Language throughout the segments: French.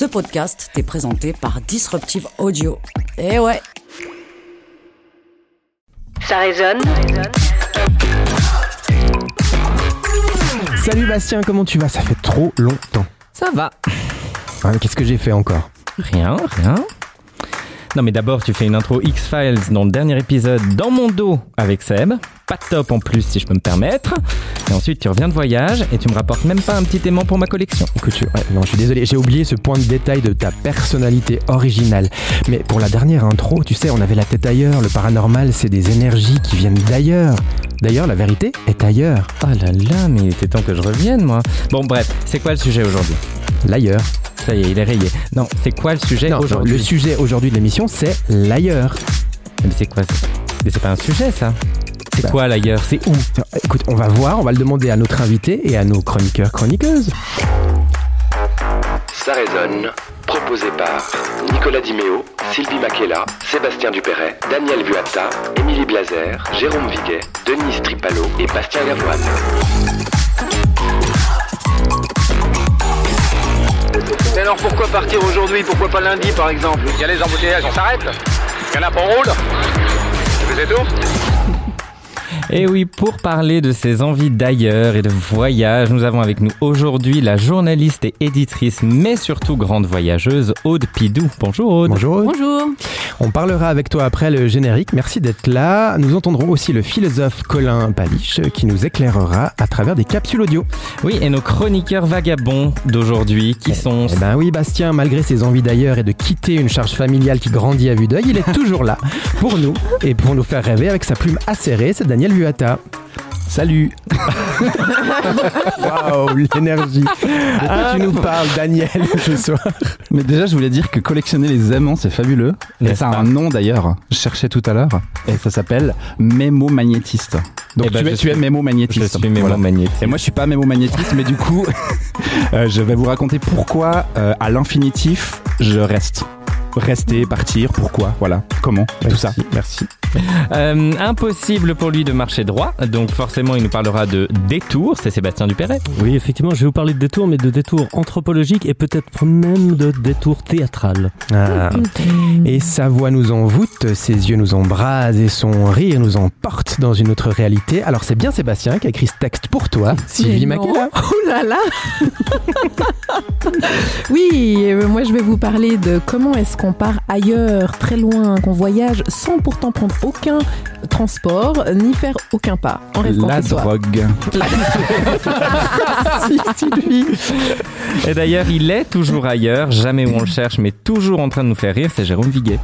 Ce podcast t'est présenté par Disruptive Audio. Eh ouais Ça résonne Salut Bastien, comment tu vas? Ça fait trop longtemps. Ça va. Ah, Qu'est-ce que j'ai fait encore? Rien, rien. Non mais d'abord tu fais une intro X-Files dans le dernier épisode dans mon dos avec Seb. Pas top en plus si je peux me permettre. Et ensuite tu reviens de voyage et tu me rapportes même pas un petit aimant pour ma collection. Écoute, je, ouais, non, je suis désolé, j'ai oublié ce point de détail de ta personnalité originale. Mais pour la dernière intro, tu sais, on avait la tête ailleurs. Le paranormal, c'est des énergies qui viennent d'ailleurs. D'ailleurs, la vérité est ailleurs. Oh là là, mais il était temps que je revienne moi. Bon bref, c'est quoi le sujet aujourd'hui? L'ailleurs. Ça y est, il est rayé. Non, c'est quoi le sujet aujourd'hui? le sujet aujourd'hui de l'émission, c'est l'ailleurs. Mais c'est quoi? Mais c'est pas un sujet ça. C'est Bah. quoi l'ailleurs C'est où Écoute, on va voir, on va le demander à notre invité et à nos chroniqueurs, chroniqueuses. Ça résonne, proposé par Nicolas Dimeo, Sylvie Makela, Sébastien Dupéret, Daniel Vuatta, Émilie Blazer, Jérôme Viguet, Denise Tripalo et Bastien Gavoine. Mais alors pourquoi partir aujourd'hui? Pourquoi pas lundi par exemple? Il y a les embouteillages, on s'arrête Il y en a pas en roule C'est tout Et oui, pour parler de ces envies d'ailleurs et de voyage, nous avons avec nous aujourd'hui la journaliste et éditrice, mais surtout grande voyageuse, Aude Pidou. Bonjour Aude. Bonjour. Aude. Bonjour. On parlera avec toi après le générique. Merci d'être là. Nous entendrons aussi le philosophe Colin Paliche qui nous éclairera à travers des capsules audio. Oui, et nos chroniqueurs vagabonds d'aujourd'hui qui sont... Eh ben oui, Bastien, malgré ses envies d'ailleurs et de quitter une charge familiale qui grandit à vue d'œil, il est toujours là pour nous et pour nous faire rêver avec sa plume acérée. C'est Daniel Vuata. Salut Waouh, l'énergie De quoi tu nous parles, Daniel, ce soir Mais déjà, je voulais dire que collectionner les aimants, c'est fabuleux. Et ça a un nom d'ailleurs. Je cherchais tout à l'heure. Et ça s'appelle mémomagnétiste. Donc Eh ben, tu, es, tu es mémomagnétiste. Je suis mémo Voilà. magnétique. Et moi, je suis pas mémomagnétiste, mais du coup, euh, je vais vous raconter pourquoi, euh, à l'infinitif, je reste. Rester, partir, pourquoi, voilà, comment, tout ça. Merci. Euh, impossible pour lui de marcher droit, donc forcément il nous parlera de détour, c'est Sébastien Dupéret. Oui, effectivement, je vais vous parler de détour, mais de détour anthropologique et peut-être même de détour théâtral. Ah. Et sa voix nous envoûte, ses yeux nous embrasent et son rire nous emporte dans une autre réalité. Alors c'est bien Sébastien qui a écrit ce texte pour toi, Sylvie Mais non. Makela. Oh là là Oui, euh, moi je vais vous parler de comment est-ce qu'on part ailleurs, très loin, qu'on voyage sans pourtant prendre aucun transport, ni faire aucun pas, en restant La drogue. Si, Sylvie. Et d'ailleurs il est toujours ailleurs, jamais où on le cherche, mais toujours en train de nous faire rire, c'est Jérôme Viguet.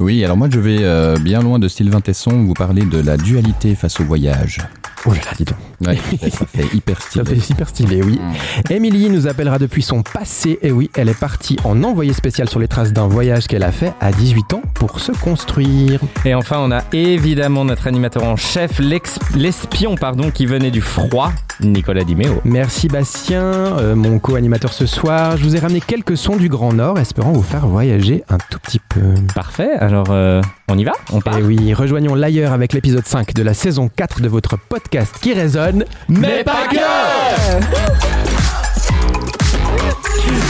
Oui, alors moi je vais euh, bien loin de Sylvain Tesson vous parler de la dualité face au voyage. Oh là là, dis donc. Ouais, ça fait hyper Ça stylé. fait super stylé, oui. Émilie nous appellera depuis son passé. Et oui, elle est partie en envoyé spécial sur les traces d'un voyage qu'elle a fait à 18 ans pour se construire. Et enfin on a évidemment notre animateur en chef, l'espion pardon, qui venait du froid, Nicolas Dimeo. Merci Bastien, euh, mon co-animateur ce soir. Je vous ai ramené quelques sons du Grand Nord, espérant vous faire voyager un tout petit peu. Parfait, alors euh, on y va On part Et oui, rejoignons l'ailleurs avec l'épisode 5 de la saison 4 de votre podcast qui résonne. Mais pas que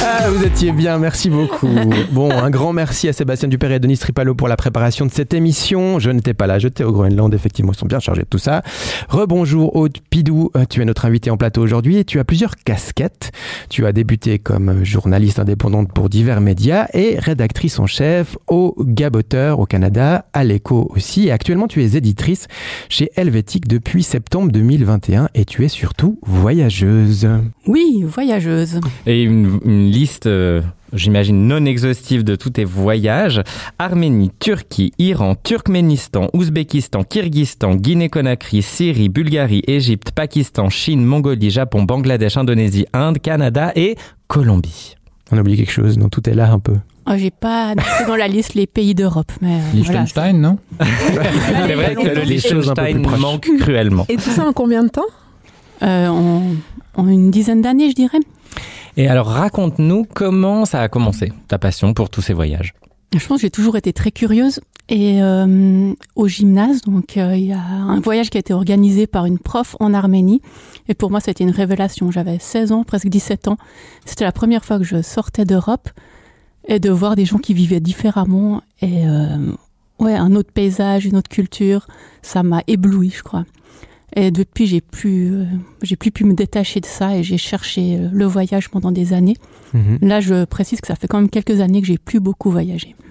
Ah, vous étiez bien, merci beaucoup. Bon, un grand merci à Sébastien Dupéret et Denis Tripalo pour la préparation de cette émission. Je n'étais pas là, j'étais au Groenland, effectivement, ils sont bien chargés de tout ça. Rebonjour Aude Pidou, euh, tu es notre invité en plateau aujourd'hui et tu as plusieurs casquettes. Tu as débuté comme journaliste indépendante pour divers médias et rédactrice en chef au Gaboteur au Canada, à l'Echo aussi. Et actuellement, tu es éditrice chez Helvétique depuis septembre 2021 et tu es surtout voyageuse. Oui, voyageuse. Et une, une liste, euh, j'imagine, non exhaustive de tous tes voyages. Arménie, Turquie, Iran, Turkménistan, Ouzbékistan, Kyrgyzstan, Guinée-Conakry, Syrie, Bulgarie, Égypte, Pakistan, Chine, Mongolie, Japon, Bangladesh, Indonésie, Inde, Canada et Colombie. On a oublié quelque chose, non tout est là un peu. Oh, J'ai pas dans la liste les pays d'Europe, mais euh, voilà. Liechtenstein, non C'est vrai que le Les choses un peu plus Liechtenstein manque cruellement. Et tout ça en combien de temps? Euh, en, en une dizaine d'années, je dirais. Et alors raconte-nous comment ça a commencé, ta passion pour tous ces voyages. Je pense que j'ai toujours été très curieuse. Et euh, au gymnase, donc euh, il y a un voyage qui a été organisé par une prof en Arménie. Et pour moi, c'était une révélation. J'avais 16 ans, presque 17 ans. C'était la première fois que je sortais d'Europe. et de voir des gens qui vivaient différemment et euh, ouais, un autre paysage, une autre culture, ça m'a ébloui, je crois. Et depuis, j'ai plus, euh, j'ai plus pu me détacher de ça et j'ai cherché euh, le voyage pendant des années. Mhm. Là, je précise que ça fait quand même quelques années que j'ai plus beaucoup voyagé.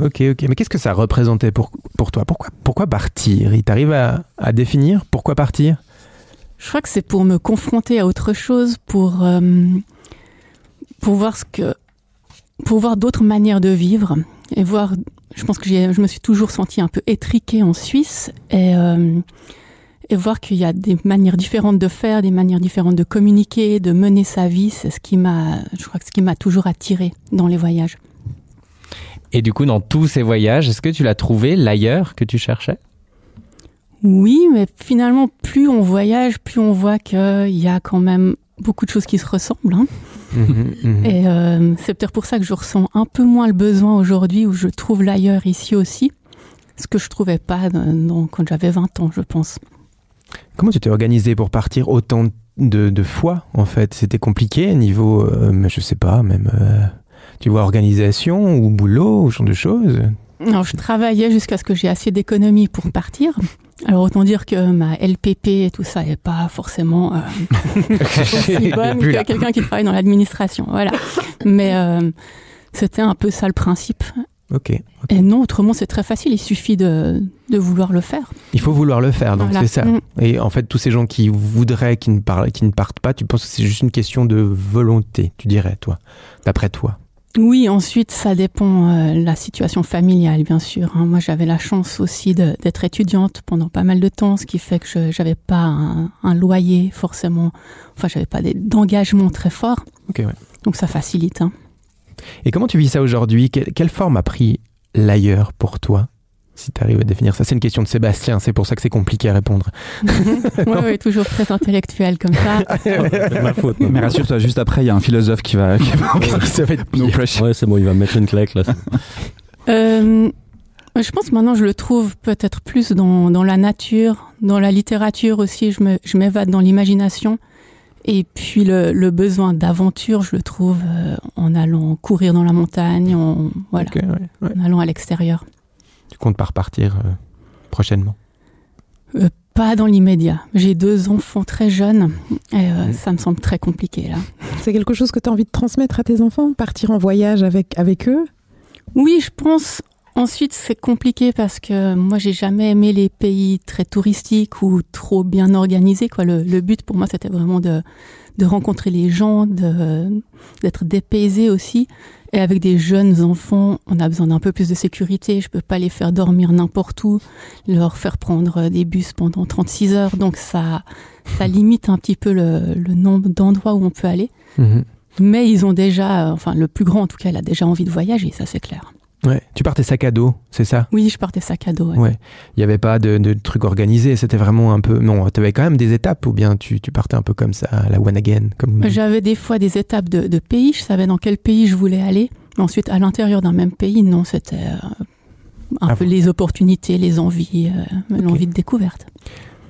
Ok, ok. Mais qu'est-ce que ça représentait pour, pour toi? Pourquoi, pourquoi partir? Il t'arrive à, à définir pourquoi partir? Je crois que c'est pour me confronter à autre chose, pour, euh, pour voir ce que, pour voir d'autres manières de vivre et voir. Je pense que j'ai- je me suis toujours sentie un peu étriquée en Suisse et, euh, et voir qu'il y a des manières différentes de faire, des manières différentes de communiquer, de mener sa vie. C'est ce qui m'a, je crois que ce qui m'a toujours attirée dans les voyages. Et du coup, dans tous ces voyages, est-ce que tu l'as trouvé l'ailleurs que tu cherchais? Oui, mais finalement, plus on voyage, plus on voit qu'il y a quand même beaucoup de choses qui se ressemblent. hein. Mhm, mhm. Et euh, c'est peut-être pour ça que je ressens un peu moins le besoin aujourd'hui où je trouve l'ailleurs ici aussi. Ce que je trouvais pas dans- dans- quand j'avais 20 ans, je pense. Comment tu t'es organisé pour partir autant de, de fois en fait? C'était compliqué niveau, euh, mais je sais pas, même euh, tu vois organisation ou boulot ou ce genre de choses? Alors, je travaillais jusqu'à ce que j'ai assez d'économies pour partir. Alors, autant dire que ma LPP et tout ça n'est pas forcément euh, aussi bonne que quelqu'un qui travaille dans l'administration. Voilà. Mais euh, c'était un peu ça le principe. Ok. Et non, autrement, c'est très facile. Il suffit de, de vouloir le faire. Il faut vouloir le faire, donc Voilà. c'est ça. Mm. Et en fait, tous ces gens qui voudraient, qui ne, parlent, qui ne partent pas, tu penses que c'est juste une question de volonté, tu dirais, toi, d'après toi? Oui, ensuite, ça dépend euh, la situation familiale, bien sûr. hein. Moi, j'avais la chance aussi d'être étudiante pendant pas mal de temps, ce qui fait que je n'avais pas un, un loyer forcément. Enfin, j'avais pas d'engagement très fort. Ok, ouais. Donc, ça facilite. hein. Et comment tu vis ça aujourd'hui? Quelle, quelle forme a pris l'ailleurs pour toi si tu arrives à définir ça, c'est une question de Sébastien, c'est pour ça que c'est compliqué à répondre. ouais, ouais, toujours très intellectuel comme ça. C'est ma faute. Mais rassure-toi, juste après, il y a un philosophe qui va. Qui va... ça va être no pressure. Ouais, c'est bon, il va me mettre une claque là. Euh, je pense que maintenant je le trouve peut-être plus dans, dans la nature, dans la littérature aussi. Je me- je m'évade dans l'imagination. Et puis le, le besoin d'aventure, je le trouve euh, en allant courir dans la montagne, en, voilà, Ok, ouais, ouais. en allant à l'extérieur. Tu comptes pas repartir euh, prochainement? Euh, pas dans l'immédiat. J'ai deux enfants très jeunes et euh, Mm. ça me semble très compliqué là. C'est quelque chose que tu as envie de transmettre à tes enfants? Partir en voyage avec, avec eux? Oui, je pense. Ensuite, c'est compliqué parce que moi, j'ai jamais aimé les pays très touristiques ou trop bien organisés. Quoi. Le, le but pour moi, c'était vraiment de, de rencontrer les gens, d'être dépaysé aussi. Et avec des jeunes enfants, on a besoin d'un peu plus de sécurité. Je peux pas les faire dormir n'importe où, leur faire prendre des bus pendant 36 heures. Donc ça, ça limite un petit peu le, le nombre d'endroits où on peut aller. Mhm. Mais ils ont déjà, enfin le plus grand en tout cas, il a déjà envie de voyager, ça c'est clair. Ouais. Tu partais sac à dos, c'est ça? Oui, je partais sac à dos. ouais. Ouais. Il n'y avait pas de, de trucs organisés, c'était vraiment un peu. Non, tu avais quand même des étapes ou bien tu, tu partais un peu comme ça, à la one again, comme. J'avais des fois des étapes de, de pays, je savais dans quel pays je voulais aller. Mais ensuite, à l'intérieur d'un même pays, non, c'était euh, un Ah peu bon. les opportunités, les envies, euh, l'envie de découverte.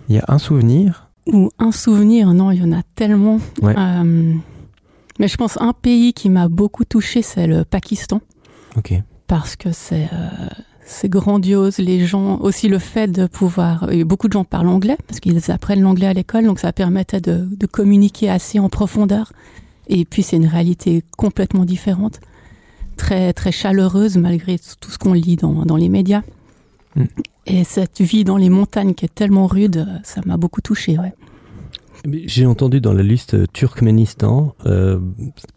Il y a un souvenir? Ou un souvenir, non, il y en a tellement. Ouais. Euh, mais je pense un pays qui m'a beaucoup touché, c'est le Pakistan. Ok. Parce que c'est euh, c'est grandiose. Les gens aussi le fait de pouvoir. et beaucoup de gens parlent anglais parce qu'ils apprennent l'anglais à l'école, donc ça permettait de, de communiquer assez en profondeur. Et puis c'est une réalité complètement différente, très très chaleureuse malgré tout ce qu'on lit dans, dans les médias. Mm. Et cette vie dans les montagnes qui est tellement rude, ça m'a beaucoup touché. Ouais. J'ai entendu dans la liste euh, Turkménistan, euh,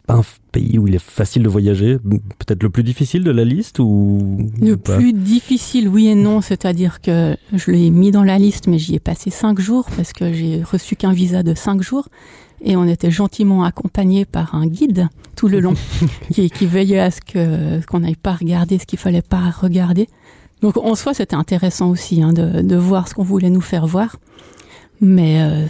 pas un pays où il est facile de voyager, peut-être le plus difficile de la liste ou Le ou plus difficile, oui et non, c'est-à-dire que je l'ai mis dans la liste, mais j'y ai passé cinq jours parce que j'ai reçu qu'un visa de cinq jours. Et on était gentiment accompagné par un guide tout le long qui, qui veillait à ce que qu'on n'aille pas regarder ce qu'il fallait pas regarder. Donc en soi, c'était intéressant aussi hein, de, de voir ce qu'on voulait nous faire voir, mais euh,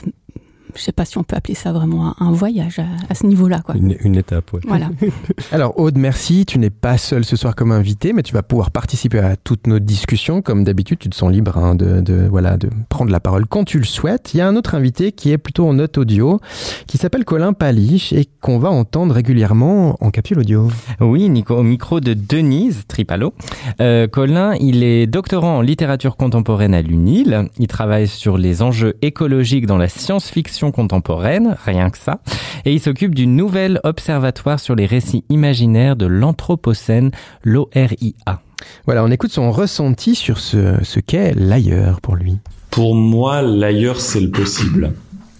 je sais pas si on peut appeler ça vraiment un, un voyage à, à ce niveau-là. Quoi. Une, une étape, ouais. Voilà. Alors Aude, merci. Tu n'es pas seule ce soir comme invité, mais tu vas pouvoir participer à toutes nos discussions. Comme d'habitude, tu te sens libre hein, de, de, voilà, de prendre la parole quand tu le souhaites. Il y a un autre invité qui est plutôt en note audio, qui s'appelle Colin Paliche et qu'on va entendre régulièrement en capsule audio. Oui, Nico, au micro de Denise Tripalo. Euh, Colin, il est doctorant en littérature contemporaine à l'UNIL. Il travaille sur les enjeux écologiques dans la science-fiction contemporaine, rien que ça. Et il s'occupe du nouvel observatoire sur les récits imaginaires de l'Anthropocène, l'ORIA. Voilà, on écoute son ressenti sur ce, ce qu'est l'ailleurs pour lui. Pour moi, l'ailleurs, c'est le possible.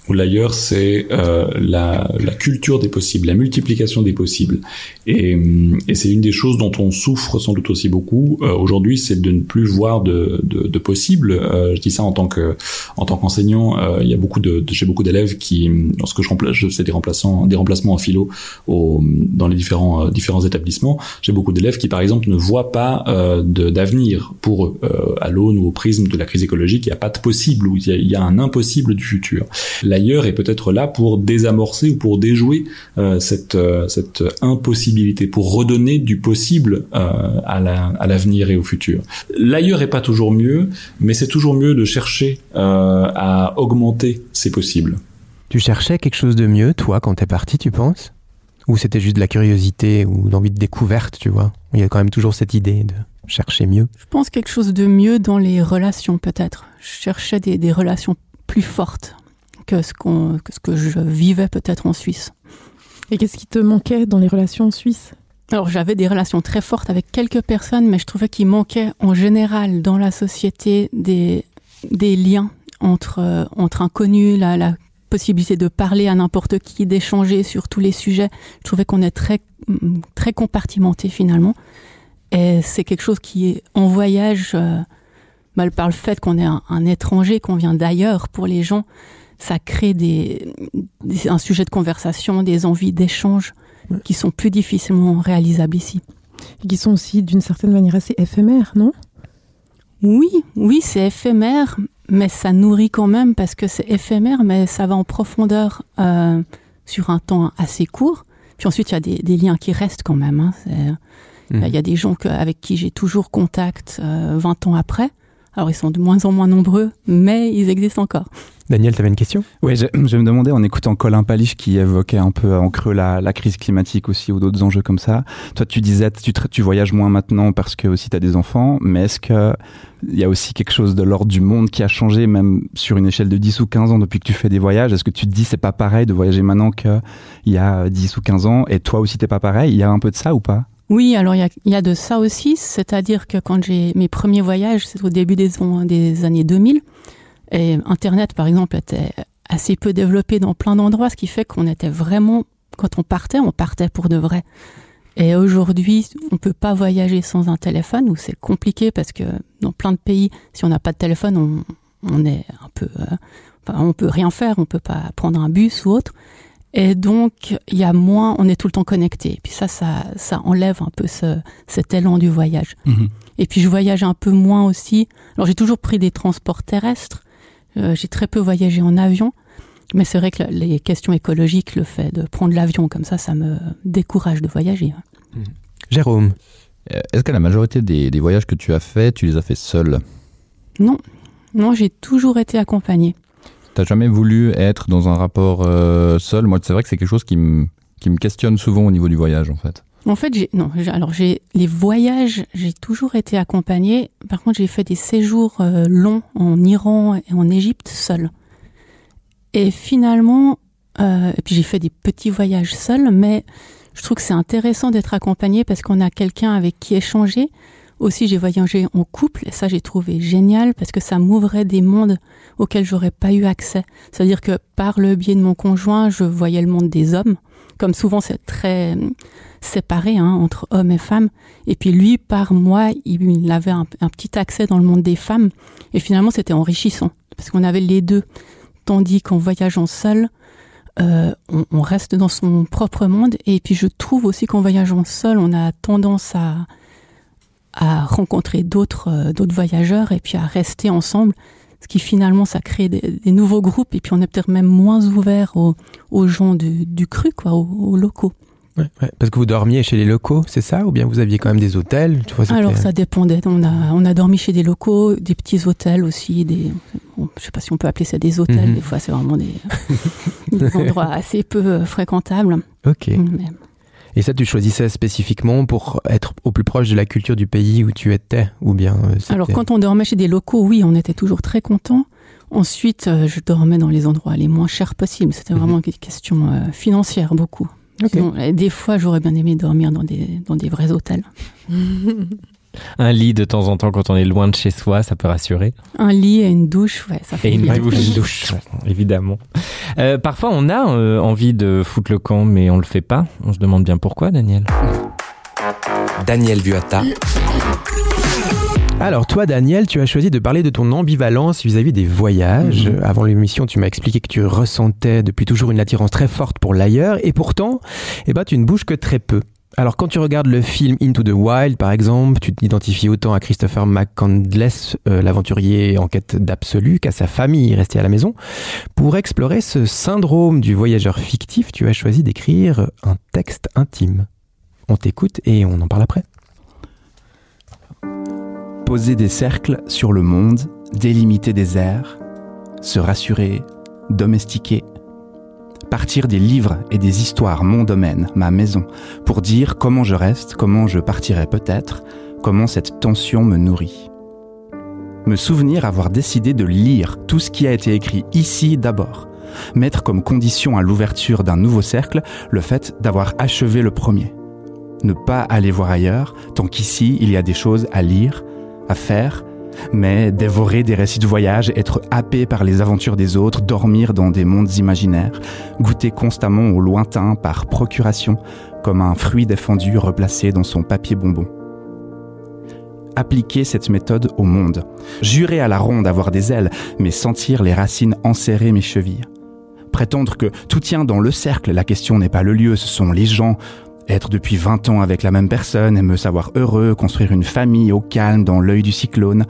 Ou l'ailleurs, c'est euh, la, la, culture des possibles, la multiplication des possibles. Et, et c'est une des choses dont on souffre sans doute aussi beaucoup euh, aujourd'hui, c'est de ne plus voir de, de, de possibles. Euh, je dis ça en tant que en tant qu'enseignant. Euh, il y a beaucoup de, de j'ai beaucoup d'élèves qui, lorsque je remplace, je fais des remplaçants, des remplacements en philo au, dans les différents euh, différents établissements. J'ai beaucoup d'élèves qui, par exemple, ne voient pas d'avenir pour eux à l'aune ou au prisme de la crise écologique. Il n'y a pas de possible ou il y a, il y a un impossible du futur. La ailleurs est peut-être là pour désamorcer ou pour déjouer euh, cette, euh, cette impossibilité, pour redonner du possible euh, à, la, à l'avenir et au futur. L'ailleurs est pas toujours mieux, mais c'est toujours mieux de chercher à augmenter ces possibles. Tu cherchais quelque chose de mieux, toi, quand t'es parti, tu penses? Ou c'était juste de la curiosité ou d'envie de découverte, tu vois? Il y a quand même toujours cette idée de chercher mieux. Je pense quelque chose de mieux dans les relations, peut-être. Je cherchais des, des relations plus fortes que ce, qu'on, que ce que je vivais peut-être en Suisse. Et qu'est-ce qui te manquait dans les relations en Suisse Alors j'avais des relations très fortes avec quelques personnes, mais je trouvais qu'il manquait en général dans la société des, liens entre, euh, inconnus, la, possibilité de parler à n'importe qui, d'échanger sur tous les sujets. Je trouvais qu'on est très, très compartimenté finalement. Et c'est quelque chose qui est en voyage, euh, mal par le fait qu'on est un étranger, qu'on vient d'ailleurs pour les gens, ça crée des, des, un sujet de conversation, des envies d'échange ouais. qui sont plus difficilement réalisables ici. Et qui sont aussi d'une certaine manière assez éphémères, non? Oui, oui, c'est éphémère, mais ça nourrit quand même parce que c'est éphémère, mais ça va en profondeur euh, sur un temps assez court. Puis ensuite, il y a des, des liens qui restent quand même. Hein. Il mmh. y a des gens que, avec qui j'ai toujours contact euh, 20 ans après. Alors, ils sont de moins en moins nombreux, mais ils existent encore. Daniel, tu avais une question? Oui, je, je, me demandais en écoutant Colin Paliche qui évoquait un peu en creux la, la crise climatique aussi ou d'autres enjeux comme ça. Toi, tu disais tu, tu voyages moins maintenant parce que aussi tu as des enfants, mais est-ce que il y a aussi quelque chose de l'ordre du monde qui a changé même sur une échelle de 10 ou 15 ans depuis que tu fais des voyages? Est-ce que tu te dis c'est pas pareil de voyager maintenant qu'il y a 10 ou 15 ans? Et toi aussi t'es pas pareil? Il y a un peu de ça ou pas? Oui, alors il y a, y a, de ça aussi, c'est-à-dire que quand j'ai mes premiers voyages, c'est au début des, des années 2000, et Internet, par exemple, était assez peu développé dans plein d'endroits, ce qui fait qu'on était vraiment, quand on partait, on partait pour de vrai. Et aujourd'hui, on peut pas voyager sans un téléphone, ou c'est compliqué parce que dans plein de pays, si on n'a pas de téléphone, on, on est un peu, euh, enfin, on peut rien faire, on peut pas prendre un bus ou autre. Et donc, il y a moins, on est tout le temps connecté. Et puis ça, ça, ça enlève un peu ce, cet élan du voyage. Mmh. Et puis je voyage un peu moins aussi. Alors j'ai toujours pris des transports terrestres. Euh, j'ai très peu voyagé en avion. Mais c'est vrai que les questions écologiques, le fait de prendre l'avion comme ça, ça me décourage de voyager. Mmh. Jérôme Est-ce que la majorité des, des, voyages que tu as faits, tu les as fait seul Non. Non, j'ai toujours été accompagnée. T'as jamais voulu être dans un rapport euh, seul? Moi, c'est vrai que c'est quelque chose qui me qui me questionne souvent au niveau du voyage, en fait. En fait, j'ai non. Alors, j'ai les voyages, j'ai toujours été accompagnée. Par contre, j'ai fait des séjours euh, longs en Iran et en Égypte seul. Et finalement, euh, et puis j'ai fait des petits voyages seuls, mais je trouve que c'est intéressant d'être accompagné parce qu'on a quelqu'un avec qui échanger. Aussi, j'ai voyagé en couple et ça, j'ai trouvé génial parce que ça m'ouvrait des mondes auxquels j'aurais pas eu accès. C'est-à-dire que par le biais de mon conjoint, je voyais le monde des hommes. Comme souvent, c'est très séparé hein, entre hommes et femmes. Et puis lui, par moi, il avait un, petit accès dans le monde des femmes. Et finalement, c'était enrichissant parce qu'on avait les deux. Tandis qu'en voyageant seul, euh, on, reste dans son propre monde. Et puis je trouve aussi qu'en voyageant seul, on a tendance à rencontrer euh, d'autres voyageurs et puis à rester ensemble ce qui finalement ça crée des, des nouveaux groupes et puis on est peut-être même moins ouvert aux, aux gens du, du cru, quoi, aux, aux locaux. Ouais, ouais. Parce que vous dormiez chez les locaux, c'est ça? Ou bien vous aviez quand même des hôtels? Tu vois, c'était- Alors ça dépendait. On a, on a dormi chez des locaux, des petits hôtels aussi. Des, bon, je sais pas si on peut appeler ça des hôtels. Mhm. Des fois, c'est vraiment des, des endroits assez peu fréquentables. Ok. Mais- Et ça, tu choisissais spécifiquement pour être au plus proche de la culture du pays où tu étais Ou bien euh, Alors quand on dormait chez des locaux, oui, on était toujours très contents. Ensuite, euh, je dormais dans les endroits les moins chers possibles. C'était Mhm. vraiment une question euh, financière beaucoup. Sinon, des fois, j'aurais bien aimé dormir dans des, dans des vrais hôtels. Un lit de temps en temps quand on est loin de chez soi, ça peut rassurer. Un lit et une douche, ouais, ça fait Et une bien. douche, une douche, évidemment. Euh, parfois, on a euh, envie de foutre le camp, mais on le fait pas. On se demande bien pourquoi, Daniel. Daniel Buata. Alors toi, Daniel, tu as choisi de parler de ton ambivalence vis-à-vis des voyages. Mhm. Avant l'émission, tu m'as expliqué que tu ressentais depuis toujours une attirance très forte pour l'ailleurs, et pourtant, eh ben, tu ne bouges que très peu. Alors quand tu regardes le film Into the Wild, par exemple, tu t'identifies autant à Christopher McCandless, euh, l'aventurier en quête d'absolu, qu'à sa famille restée à la maison. Pour explorer ce syndrome du voyageur fictif, tu as choisi d'écrire un texte intime. On t'écoute et on en parle après. Poser des cercles sur le monde, délimiter des airs, se rassurer, domestiquer. Partir des livres et des histoires, mon domaine, ma maison, pour dire comment je reste, comment je partirai peut-être, comment cette tension me nourrit. Me souvenir avoir décidé de lire tout ce qui a été écrit ici d'abord. Mettre comme condition à l'ouverture d'un nouveau cercle le fait d'avoir achevé le premier. Ne pas aller voir ailleurs, tant qu'ici il y a des choses à lire, à faire, mais dévorer des récits de voyage, être happé par les aventures des autres, dormir dans des mondes imaginaires, goûter constamment au lointain par procuration, comme un fruit défendu replacé dans son papier bonbon. Appliquer cette méthode au monde. Jurer à la ronde avoir des ailes, mais sentir les racines enserrer mes chevilles. Prétendre que tout tient dans le cercle, la question n'est pas le lieu, ce sont les gens, être depuis 20 ans avec la même personne et me savoir heureux, construire une famille au calme dans l'œil du cyclone,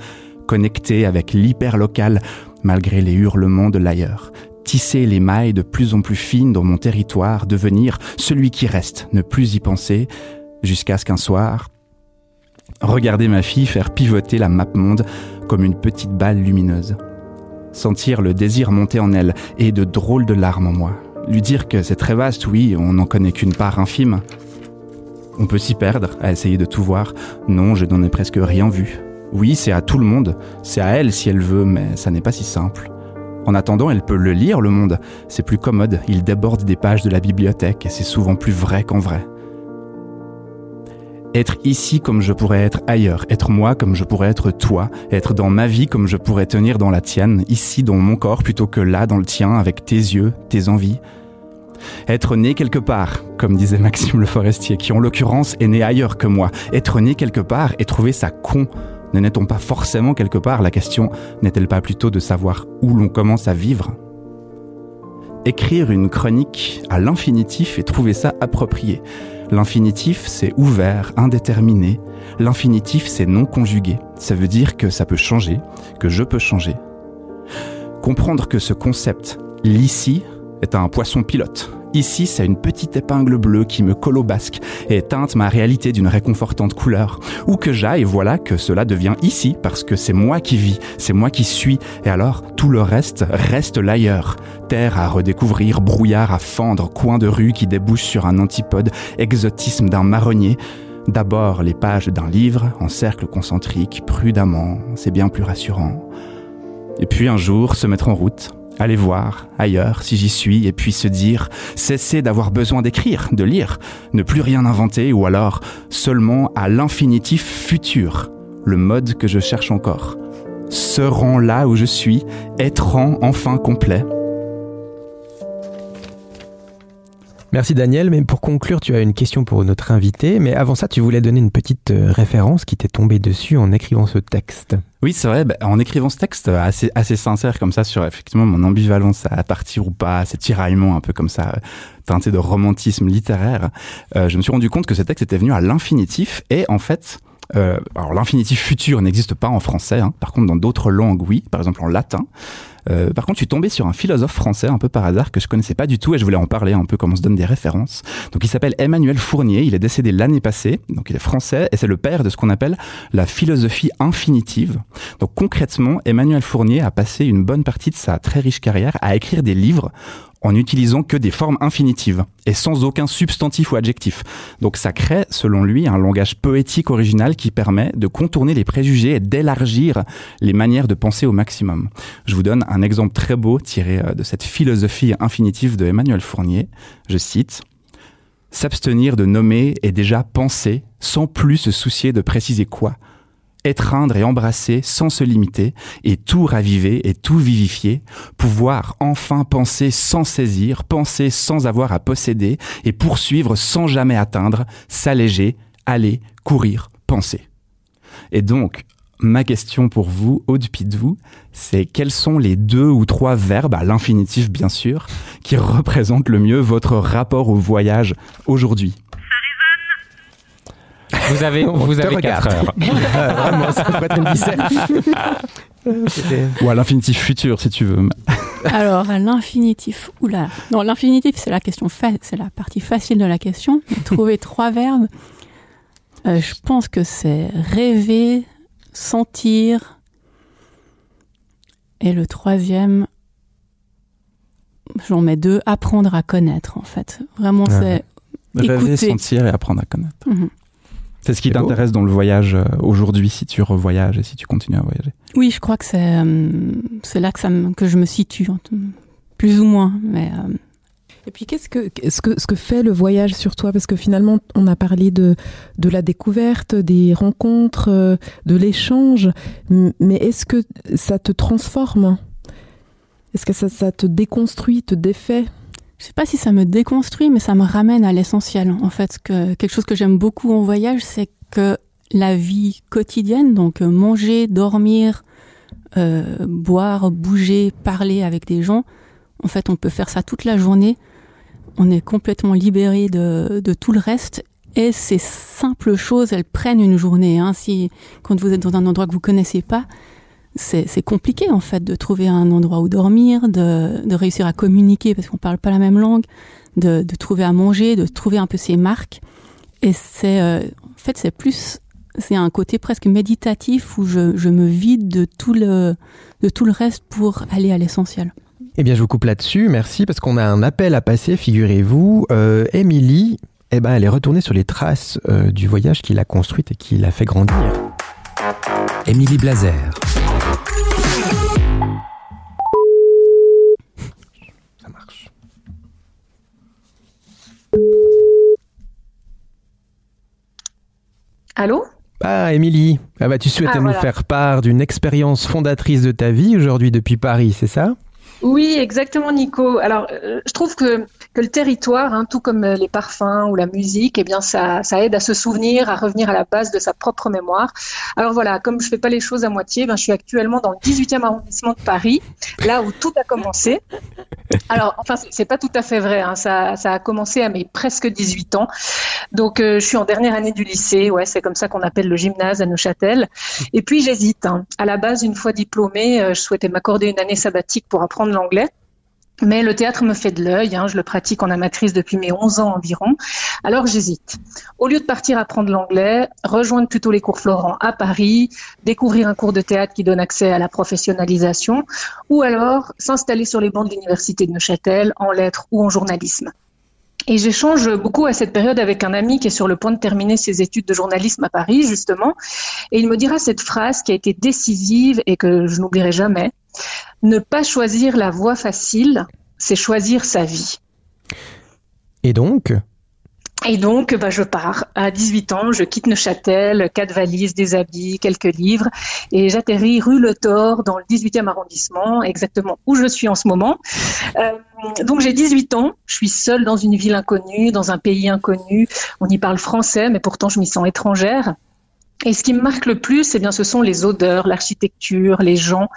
connecté avec l'hyperlocal malgré les hurlements de l'ailleurs, tisser les mailles de plus en plus fines dans mon territoire, devenir celui qui reste, ne plus y penser, jusqu'à ce qu'un soir, regarder ma fille faire pivoter la map monde comme une petite balle lumineuse. Sentir le désir monter en elle et de drôles de larmes en moi. Lui dire que c'est très vaste, oui, on n'en connaît qu'une part infime. On peut s'y perdre à essayer de tout voir. Non, je n'en ai presque rien vu. Oui, c'est à tout le monde. C'est à elle si elle veut, mais ça n'est pas si simple. En attendant, elle peut le lire, le monde. C'est plus commode, il déborde des pages de la bibliothèque et c'est souvent plus vrai qu'en vrai. Être ici comme je pourrais être ailleurs, être moi comme je pourrais être toi, être dans ma vie comme je pourrais tenir dans la tienne, ici dans mon corps plutôt que là dans le tien, avec tes yeux, tes envies. Être né quelque part, comme disait Maxime Le Forestier, qui en l'occurrence est né ailleurs que moi. Être né quelque part et trouver ça con. Ne n'est-on pas forcément quelque part? La question n'est-elle pas plutôt de savoir où l'on commence à vivre? Écrire une chronique à l'infinitif et trouver ça approprié. L'infinitif, c'est ouvert, indéterminé. L'infinitif, c'est non conjugué. Ça veut dire que ça peut changer, que je peux changer. Comprendre que ce concept, l'ici, est un poisson pilote. Ici, c'est une petite épingle bleue qui me colle au basque et teinte ma réalité d'une réconfortante couleur. Ou que j'aille, voilà que cela devient ici parce que c'est moi qui vis, c'est moi qui suis, et alors tout le reste reste l'ailleurs. Terre à redécouvrir, brouillard à fendre, coin de rue qui débouche sur un antipode, exotisme d'un marronnier. D'abord les pages d'un livre en cercle concentrique, prudemment, c'est bien plus rassurant. Et puis un jour se mettre en route, aller voir ailleurs si j'y suis et puis se dire cesser d'avoir besoin d'écrire, de lire, ne plus rien inventer ou alors seulement à l'infinitif futur, le mode que je cherche encore. Serant là où je suis, étant enfin complet. Merci Daniel, mais pour conclure, tu as une question pour notre invité, mais avant ça, tu voulais donner une petite euh, référence qui t'est tombée dessus en écrivant ce texte. Oui, c'est vrai, bah, en écrivant ce texte euh, assez, assez sincère comme ça sur effectivement mon ambivalence à partir ou pas, ces tiraillements un peu comme ça, euh, teintés de romantisme littéraire, je me suis rendu compte que ce texte était venu à l'infinitif et en fait, Euh, alors l'infinitif futur n'existe pas en français, hein. par contre dans d'autres langues oui, par exemple en latin. Euh, par contre, je suis tombé sur un philosophe français un peu par hasard que je connaissais pas du tout et je voulais en parler un peu comme on se donne des références. Donc il s'appelle Emmanuel Fournier, il est décédé l'année passée, donc il est français et c'est le père de ce qu'on appelle la philosophie infinitive. Donc concrètement, Emmanuel Fournier a passé une bonne partie de sa très riche carrière à écrire des livres en n'utilisant que des formes infinitives et sans aucun substantif ou adjectif. Donc ça crée, selon lui, un langage poétique original qui permet de contourner les préjugés et d'élargir les manières de penser au maximum. Je vous donne un exemple très beau tiré euh, de cette philosophie infinitive de Emmanuel Fournier. Je cite S'abstenir de nommer est déjà penser sans plus se soucier de préciser quoi étreindre et embrasser sans se limiter, et tout raviver et tout vivifier, pouvoir enfin penser sans saisir, penser sans avoir à posséder, et poursuivre sans jamais atteindre, s'alléger, aller, courir, penser. Et donc, ma question pour vous, au de vous, c'est quels sont les deux ou trois verbes, à l'infinitif bien sûr, qui représentent le mieux votre rapport au voyage aujourd'hui? Vous avez, vous avez 4 heures. Vraiment, ça pourrait être une. Ou à l'infinitif futur, si tu veux. Alors, à l'infinitif, oula. Non, l'infinitif, c'est la question, c'est la partie facile de la question. Trouver trois verbes. Euh, je pense que c'est rêver, sentir. Et le troisième, j'en mets deux, apprendre à connaître, en fait. Vraiment, c'est. Rêver, sentir et apprendre à connaître. Mhm. C'est ce qui t'intéresse dans le voyage euh, aujourd'hui, si tu revoyages et si tu continues à voyager? Oui, je crois que c'est euh, là que, ça que je me situe, plus ou moins. Mais, euh, Et puis, qu'est-ce que, ce, que, ce que fait le voyage sur toi? Parce que finalement, on a parlé de, de la découverte, des rencontres, de l'échange, mais est-ce que ça te transforme? Est-ce que ça, ça te déconstruit, te défait? Je sais pas si ça me déconstruit, mais ça me ramène à l'essentiel. En fait, que, quelque chose que j'aime beaucoup en voyage, c'est que la vie quotidienne, donc euh, manger, dormir, euh, boire, bouger, parler avec des gens, en fait, on peut faire ça toute la journée. On est complètement libéré de, de tout le reste. Et ces simples choses, elles prennent une journée. Hein. Si, quand vous êtes dans un endroit que vous connaissez pas, c'est compliqué en fait de trouver un endroit où dormir, de, de réussir à communiquer parce qu'on parle pas la même langue, de, de, trouver à manger, de trouver un peu ses marques. Et c'est euh, en fait c'est plus c'est un côté presque méditatif où je, je, me vide de tout le de tout le reste pour aller à l'essentiel. Eh bien, je vous coupe là-dessus, merci, parce qu'on a un appel à passer, figurez-vous. Euh, Émilie, eh ben, elle est retournée sur les traces euh, du voyage qu'il a construite et qui l'a fait grandir. Émilie Blazer. Allô Ah, Émilie, ah bah, tu souhaitais ah, nous faire part d'une expérience fondatrice de ta vie aujourd'hui depuis Paris, c'est ça? Oui, exactement, Nico. Alors, euh, je trouve que, le territoire, hein, tout comme euh, les parfums ou la musique, eh bien, ça, aide à se souvenir, à revenir à la base de sa propre mémoire. Alors voilà, comme je fais pas les choses à moitié, ben, je suis actuellement dans le 18e arrondissement de Paris, là où tout a commencé. Alors, enfin, c'est pas tout à fait vrai. Hein, ça, a commencé à mes presque 18 ans. Donc, euh, je suis en dernière année du lycée. Ouais, c'est comme ça qu'on appelle le gymnase à Neuchâtel. Et puis, j'hésite. Hein. À la base, une fois diplômée, je souhaitais m'accorder une année sabbatique pour apprendre l'anglais. Mais le théâtre me fait de l'œil, hein, je le pratique en amatrice depuis mes 11 ans environ. Alors j'hésite. Au lieu de partir apprendre l'anglais, rejoindre plutôt les cours Florent à Paris, découvrir un cours de théâtre qui donne accès à la professionnalisation, ou alors s'installer sur les bancs de l'université de Neuchâtel en lettres ou en journalisme. Et j'échange beaucoup à cette période avec un ami qui est sur le point de terminer ses études de journalisme à Paris, justement. Et il me dira cette phrase qui a été décisive et que je n'oublierai jamais. Ne pas choisir la voie facile, c'est choisir sa vie. Et donc? Et donc, bah, je pars. À 18 ans, je quitte Neuchâtel, quatre valises, des habits, quelques livres, et j'atterris rue Le Thor, dans le 18e arrondissement, exactement où je suis en ce moment. Euh, donc, j'ai 18 ans, je suis seule dans une ville inconnue, dans un pays inconnu. On y parle français, mais pourtant, je m'y sens étrangère. Et ce qui me marque le plus, eh bien, ce sont les odeurs, l'architecture, les gens.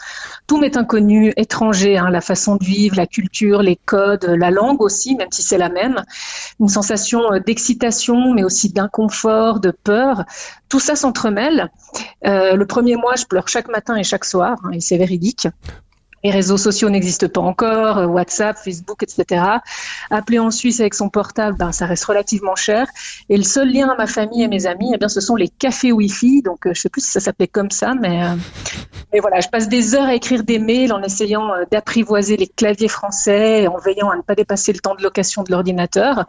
Tout m'est inconnu, étranger, hein, la façon de vivre, la culture, les codes, la langue aussi, même si c'est la même. Une sensation euh, d'excitation, mais aussi d'inconfort, de peur. Tout ça s'entremêle. Euh, le premier mois, je pleure chaque matin et chaque soir, hein, et c'est véridique les réseaux sociaux n'existent pas encore, euh, WhatsApp, Facebook, etc. Appeler en Suisse avec son portable, ben, ça reste relativement cher. Et le seul lien à ma famille et mes amis, eh bien, ce sont les cafés Wi-Fi. Donc, euh, je sais plus si ça s'appelait comme ça, mais, euh, mais voilà, je passe des heures à écrire des mails en essayant d'apprivoiser les claviers français en veillant à ne pas dépasser le temps de location de l'ordinateur.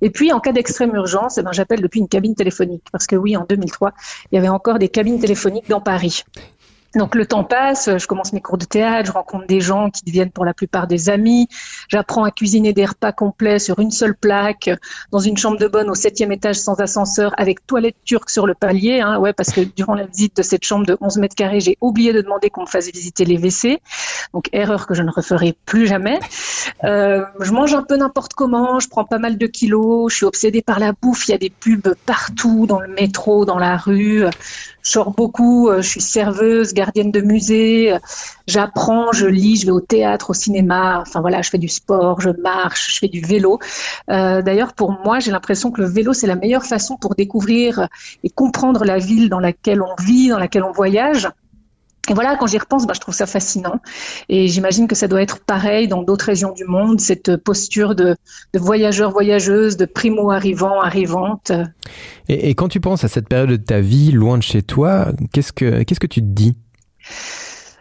Et puis, en cas d'extrême urgence, eh ben, j'appelle depuis une cabine téléphonique. Parce que oui, en 2003, il y avait encore des cabines téléphoniques dans Paris. Donc le temps passe, je commence mes cours de théâtre, je rencontre des gens qui deviennent pour la plupart des amis, j'apprends à cuisiner des repas complets sur une seule plaque, dans une chambre de bonne au septième étage sans ascenseur, avec toilette turque sur le palier, hein, ouais, parce que durant la visite de cette chambre de 11 mètres carrés, j'ai oublié de demander qu'on me fasse visiter les WC, donc erreur que je ne referai plus jamais. Euh, je mange un peu n'importe comment, je prends pas mal de kilos, je suis obsédée par la bouffe, il y a des pubs partout, dans le métro, dans la rue, je sors beaucoup, euh, je suis serveuse, gardienne de musée, euh, j'apprends, je lis, je vais au théâtre, au cinéma, enfin voilà, je fais du sport, je marche, je fais du vélo. Euh, D'ailleurs, pour moi, j'ai l'impression que le vélo, c'est la meilleure façon pour découvrir et comprendre la ville dans laquelle on vit, dans laquelle on voyage. Et voilà, quand j'y repense, bah, je trouve ça fascinant. Et j'imagine que ça doit être pareil dans d'autres régions du monde, cette posture de, voyageurs, voyageuses, de primo-arrivants, arrivantes. Et, et, quand tu penses à cette période de ta vie, loin de chez toi, qu'est-ce que, qu'est-ce que tu te dis?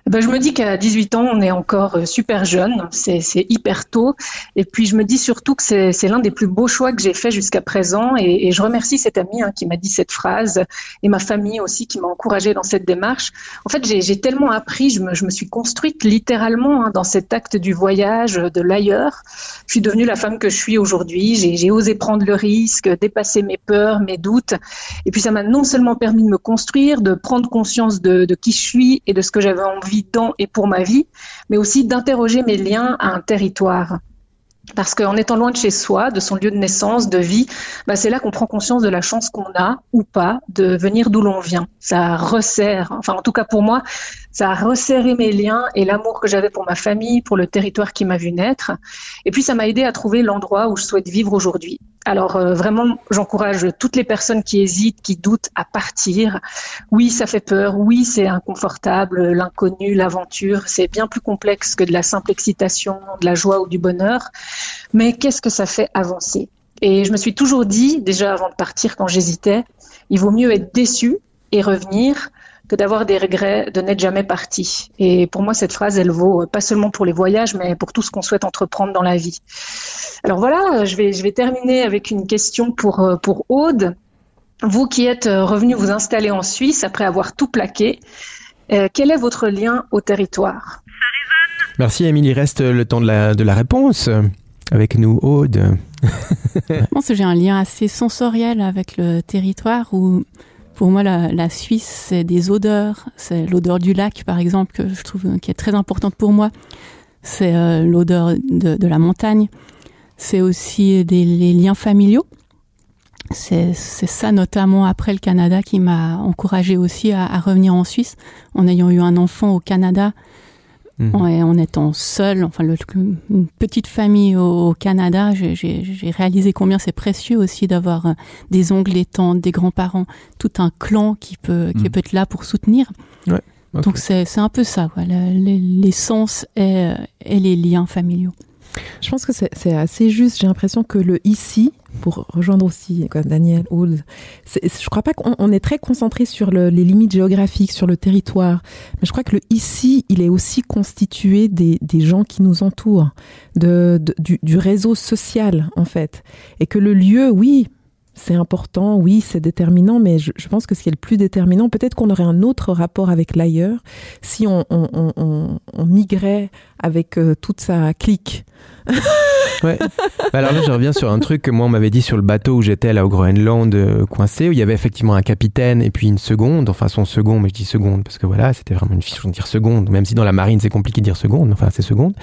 Ben, je me dis qu'à 18 ans, on est encore euh, super jeune, c'est hyper tôt. Et puis je me dis surtout que c'est l'un des plus beaux choix que j'ai fait jusqu'à présent. Et, je remercie cet ami hein, qui m'a dit cette phrase et ma famille aussi qui m'a encouragée dans cette démarche. En fait, j'ai tellement appris, je me, suis construite littéralement hein, dans cet acte du voyage, de l'ailleurs. Je suis devenue la femme que je suis aujourd'hui. J'ai osé prendre le risque, dépasser mes peurs, mes doutes. Et puis ça m'a non seulement permis de me construire, de prendre conscience de qui je suis et de ce que j'avais envie et pour ma vie, mais aussi d'interroger mes liens à un territoire. Parce qu'en étant loin de chez soi, de son lieu de naissance, de vie, bah c'est là qu'on prend conscience de la chance qu'on a ou pas de venir d'où l'on vient. Ça resserre, enfin en tout cas pour moi, ça a resserré mes liens et l'amour que j'avais pour ma famille, pour le territoire qui m'a vu naître. Et puis ça m'a aidé à trouver l'endroit où je souhaite vivre aujourd'hui. Alors euh, vraiment, j'encourage toutes les personnes qui hésitent, qui doutent à partir. Oui, ça fait peur. Oui, c'est inconfortable, l'inconnu, l'aventure. C'est bien plus complexe que de la simple excitation, de la joie ou du bonheur. Mais qu'est-ce que ça fait avancer? Et je me suis toujours dit, déjà avant de partir, quand j'hésitais, il vaut mieux être déçu et revenir que d'avoir des regrets de n'être jamais parti. Et pour moi, cette phrase, elle vaut euh, pas seulement pour les voyages, mais pour tout ce qu'on souhaite entreprendre dans la vie. Alors voilà, je vais, je vais terminer avec une question pour, euh, pour Aude. Vous qui êtes euh, revenu vous installer en Suisse après avoir tout plaqué, quel est votre lien au territoire? Merci Émilie, reste le temps de la, de la réponse avec nous, Aude. Je pense que j'ai un lien assez sensoriel avec le territoire où pour moi, la, Suisse, c'est des odeurs. C'est l'odeur du lac, par exemple, que je trouve qui est très importante pour moi. C'est euh, l'odeur de, la montagne. C'est aussi les liens familiaux. C'est ça, notamment après le Canada, qui m'a encouragé aussi à, revenir en Suisse. En ayant eu un enfant au Canada, Mmh. En, étant seule, enfin le, une petite famille au, au Canada, j'ai réalisé combien c'est précieux aussi d'avoir euh, des oncles, des tantes, des grands-parents, tout un clan qui peut, qui mmh. peut être là pour soutenir. Ouais, okay. Donc c'est un peu ça, l'essence et, et les liens familiaux. Je pense que c'est assez juste. J'ai l'impression que le ici, pour rejoindre aussi Daniel Old, je crois pas qu'on est très concentré sur le, les limites géographiques, sur le territoire, mais je crois que le ici, il est aussi constitué des, gens qui nous entourent, du, réseau social en fait, et que le lieu, oui. C'est important, oui, c'est déterminant, mais je, je, pense que ce qui est le plus déterminant, peut-être qu'on aurait un autre rapport avec l'ailleurs si on, on, on, on, migrait avec euh, toute sa clique Ouais. Bah alors là, je reviens sur un truc que moi, on m'avait dit sur le bateau où j'étais là au Groenland euh, coincé, où il y avait effectivement un capitaine et puis une seconde, enfin son second, mais je dis seconde parce que voilà, c'était vraiment une fiche de dire seconde, même si dans la marine c'est compliqué de dire seconde, enfin c'est seconde.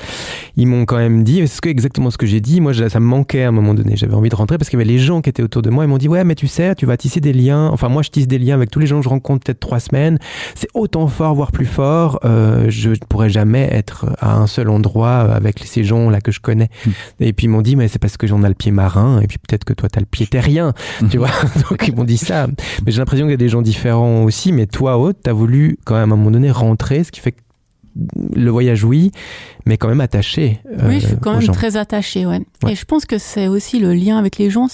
Ils m'ont quand même dit, c'est ce exactement ce que j'ai dit, moi ça me manquait à un moment donné, j'avais envie de rentrer parce qu'il y avait les gens qui étaient autour de moi, ils m'ont dit, ouais, mais tu sais, tu vas tisser des liens, enfin moi je tisse des liens avec tous les gens que je rencontre peut-être trois semaines, c'est autant fort, voire plus fort, euh, je ne pourrais jamais être à un seul endroit avec ces gens là que je connais. Et puis ils m'ont dit, mais c'est parce que j'en ai le pied marin, et puis peut-être que toi t'as le pied terrien, tu vois. Donc ils m'ont dit ça. Mais j'ai l'impression qu'il y a des gens différents aussi, mais toi, Haute, t'as voulu quand même à un moment donné rentrer, ce qui fait que le voyage, oui, mais quand même attaché. euh, oui, je suis quand même gens. très attachée, ouais. Ouais. Et je pense que c'est aussi le lien avec les gens.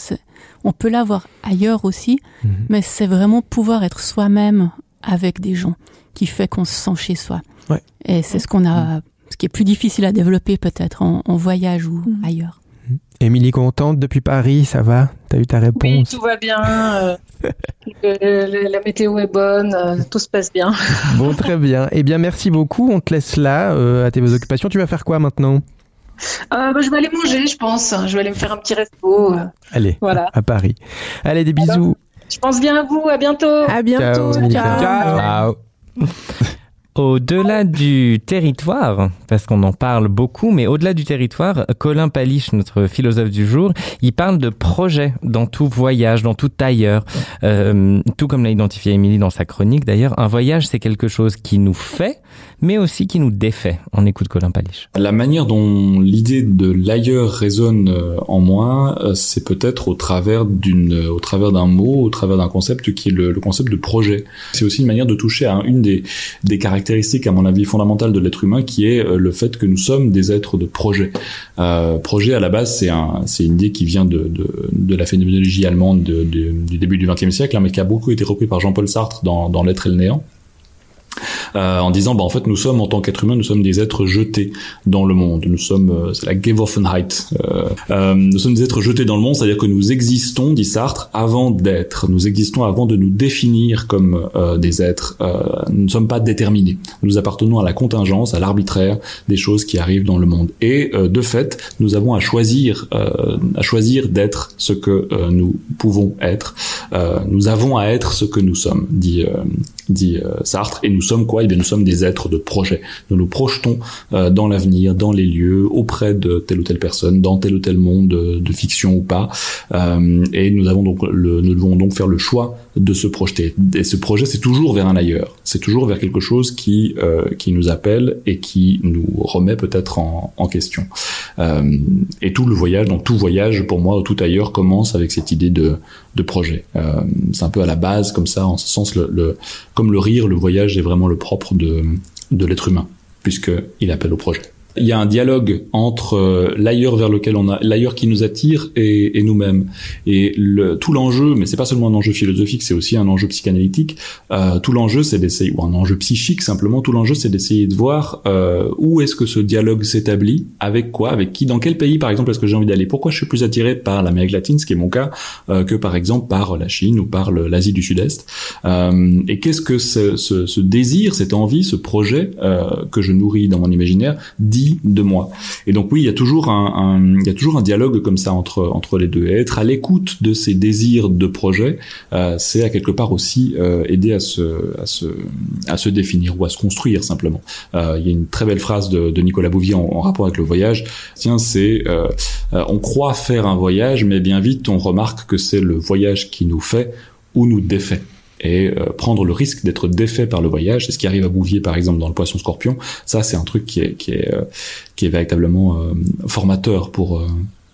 On peut l'avoir ailleurs aussi, Mhm. mais c'est vraiment pouvoir être soi-même avec des gens qui fait qu'on se sent chez soi. Ouais. Et c'est ce qu'on a, ce qui est plus difficile à développer peut-être en, en voyage ou ailleurs. Émilie, contente depuis Paris, ça va? T'as eu ta Oui, réponse? tout va bien. euh, le- le- la météo est bonne, euh, tout se passe bien. Bon, très bien. Eh bien, merci beaucoup. On te laisse là euh, à tes occupations. Tu vas faire quoi maintenant? Euh, bah, je vais aller manger, je pense. Je vais aller me faire un petit resto. euh, Allez, Voilà. à Paris. Allez, des bisous. Je pense bien à vous. À bientôt. À bientôt. Ciao, Émilie. Ciao. Au-delà du territoire, parce qu'on en parle beaucoup, mais au-delà du territoire, Colin Paliche, notre philosophe du jour, il parle de projet dans tout voyage, dans tout ailleurs. Euh, tout comme l'a identifié Émilie dans sa chronique d'ailleurs, un voyage c'est quelque chose qui nous fait, mais aussi qui nous défait. On écoute Colin Paliche. La manière dont l'idée de l'ailleurs résonne euh, en moi, euh, c'est peut-être au travers d'une, au travers d'un mot, au travers d'un concept qui est le, le concept de projet. C'est aussi une manière de toucher à une des, des caractéristiques, à mon avis, fondamentales de l'être humain, qui est euh, le fait que nous sommes des êtres de projet. Euh, projet, à la base, c'est un, une idée qui vient de, la phénoménologie allemande de- de- du début du XXe siècle, hein, mais qui a beaucoup été repris par Jean-Paul Sartre dans L'être et le néant. Euh, en disant bah en fait nous sommes en tant qu'êtres humains nous sommes des êtres jetés dans le monde. Nous sommes euh, c'est la Geworfenheit euh, euh, nous sommes des êtres jetés dans le monde c'est-à-dire que nous existons dit Sartre avant d'être. Nous existons avant de nous définir comme euh, des êtres euh, nous ne sommes pas déterminés. Nous appartenons à la contingence à l'arbitraire des choses qui arrivent dans le monde. Et de fait nous avons à choisir à choisir d'être ce que nous pouvons être. Nous avons à être ce que nous sommes dit dit Sartre et nous sommes quoi? Eh bien nous sommes des êtres de projet. Nous nous projetons euh, dans l'avenir dans les lieux auprès de telle ou telle personne dans tel ou tel monde de, de fiction ou pas. Euh, et nous avons donc nous devons donc faire le choix de se projeter. Et ce projet c'est toujours vers un ailleurs. C'est toujours vers quelque chose qui euh, qui nous appelle et qui nous remet peut-être en, question. Euh, et tout le voyage donc tout voyage pour moi tout ailleurs commence avec cette idée de de projet. Euh, c'est un peu à la base comme ça en ce sens le, le comme le rire le voyage est vraiment le propre de de l'être humain puisque il appelle au projet il y a un dialogue entre euh, l'ailleurs vers lequel on a l'ailleurs qui nous attire et, et nous-mêmes. Et le, tout l'enjeu mais c'est pas seulement un enjeu philosophique c'est aussi un enjeu psychanalytique euh, tout l'enjeu c'est d'essayer ou un enjeu psychique simplement tout l'enjeu c'est d'essayer de voir euh, où est-ce que ce dialogue s'établit avec quoi avec qui dans quel pays par exemple est-ce que j'ai envie d'aller pourquoi je suis plus attiré par l'Amérique latine ce qui est mon cas euh, que par exemple par la Chine ou par l'Asie du Sud-Est. Euh, et qu'est-ce que ce, ce, ce désir cette envie ce projet euh, que je nourris dans mon imaginaire dit de moi. Et donc oui il y a toujours un, un- il y a toujours un dialogue comme ça entre entre les deux. Et être à l'écoute de ces désirs de projet euh, c'est à quelque part aussi euh, aider à se à se à se définir ou à se construire simplement. Euh, il y a une très belle phrase de, de Nicolas Bouvier en, en rapport avec le voyage. Tiens c'est euh, euh, on croit faire un voyage mais bien vite on remarque que c'est le voyage qui nous fait ou nous défait et euh, prendre le risque d'être défait par le voyage, c'est ce qui arrive à Bouvier par exemple dans le Poisson Scorpion. Ça, c'est un truc qui est qui est euh, qui est véritablement euh, formateur pour euh,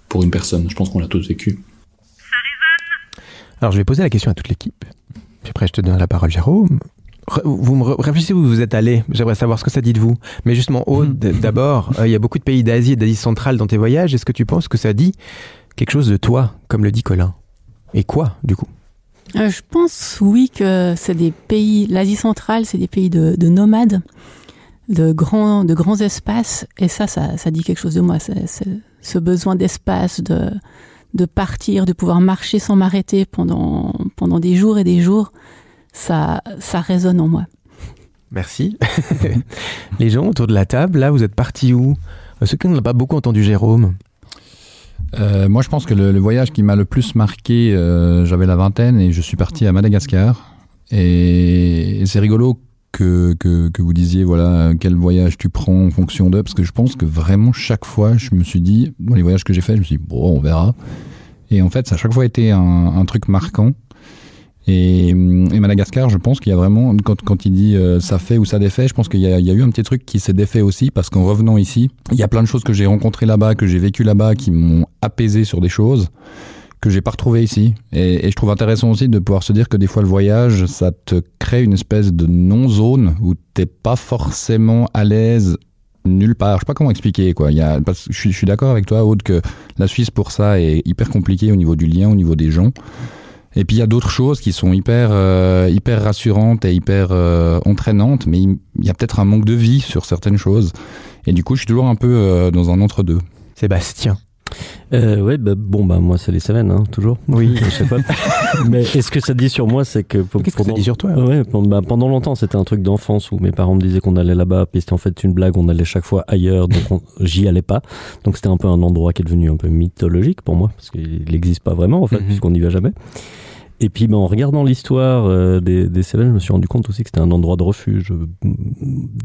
pour une personne. Je pense qu'on l'a tous vécu. Alors, je vais poser la question à toute l'équipe. Puis après, je te donne la parole, Jérôme. Vous me réfléchissez où vous êtes allé. J'aimerais savoir ce que ça dit de vous. Mais justement, Aude, d- d'abord, euh, il y a beaucoup de pays d'Asie et d'Asie centrale dans tes voyages. Est-ce que tu penses que ça dit quelque chose de toi, comme le dit Colin? Et quoi, du coup? Euh, je pense, oui, que c'est des pays, l'Asie centrale, c'est des pays de, de nomades, de grands, de grands espaces, et ça, ça, dit quelque chose de moi. Ce besoin d'espace, de, de partir, de pouvoir marcher sans m'arrêter pendant, pendant des jours et des jours, ça, ça résonne en moi. Merci. Les gens autour de la table, là, vous êtes partis où? Ce qu'on n'a pas beaucoup entendu, Jérôme. Euh, moi, je pense que le, le voyage qui m'a le plus marqué, euh, j'avais la vingtaine et je suis parti à Madagascar. Et, c'est rigolo que, que, que vous disiez, voilà, quel voyage tu prends en fonction d'eux, parce que je pense que vraiment chaque fois, je me suis dit, dans les voyages que j'ai faits, je me suis dit, bon, on verra. Et en fait, ça a chaque fois été un, un truc marquant. Et, et Madagascar, je pense qu'il y a vraiment, quand, quand il dit euh, ça fait ou ça défait, je pense qu'il y, y a eu un petit truc qui s'est défait aussi, parce qu'en revenant ici, il y a plein de choses que j'ai rencontrées là-bas, que j'ai vécues là-bas, qui m'ont apaisé sur des choses que j'ai pas retrouvées ici. Et, et je trouve intéressant aussi de pouvoir se dire que des fois le voyage, ça te crée une espèce de non-zone où t'es pas forcément à l'aise nulle part. Je sais pas comment expliquer quoi. Il y a, parce que je suis, suis d'accord avec toi, Aude, que la Suisse pour ça est hyper compliquée au niveau du lien, au niveau des gens. Et puis il y a d'autres choses qui sont hyper euh, hyper rassurantes et hyper euh, entraînantes, mais il y a peut-être un manque de vie sur certaines choses. Et du coup, je suis toujours un peu euh, dans un entre-deux. Sébastien. Euh, ouais, bah, bon, bah, moi, c'est les Cévennes, hein, toujours. Oui. Je sais pas. Mais est-ce que ça dit sur moi, c'est que. Qu'est-ce que ça pendant- dit sur toi Ouais, pendant, bah, pendant longtemps, c'était un truc d'enfance où mes parents me disaient qu'on allait là-bas, puis c'était en fait une blague, on allait chaque fois ailleurs, donc on- j'y allais pas. Donc c'était un peu un endroit qui est devenu un peu mythologique pour moi, parce qu'il n'existe pas vraiment, en fait, Mhm. puisqu'on n'y va jamais. Et puis, bah, en regardant l'histoire euh, des, des Cévennes, je me suis rendu compte aussi que c'était un endroit de refuge euh,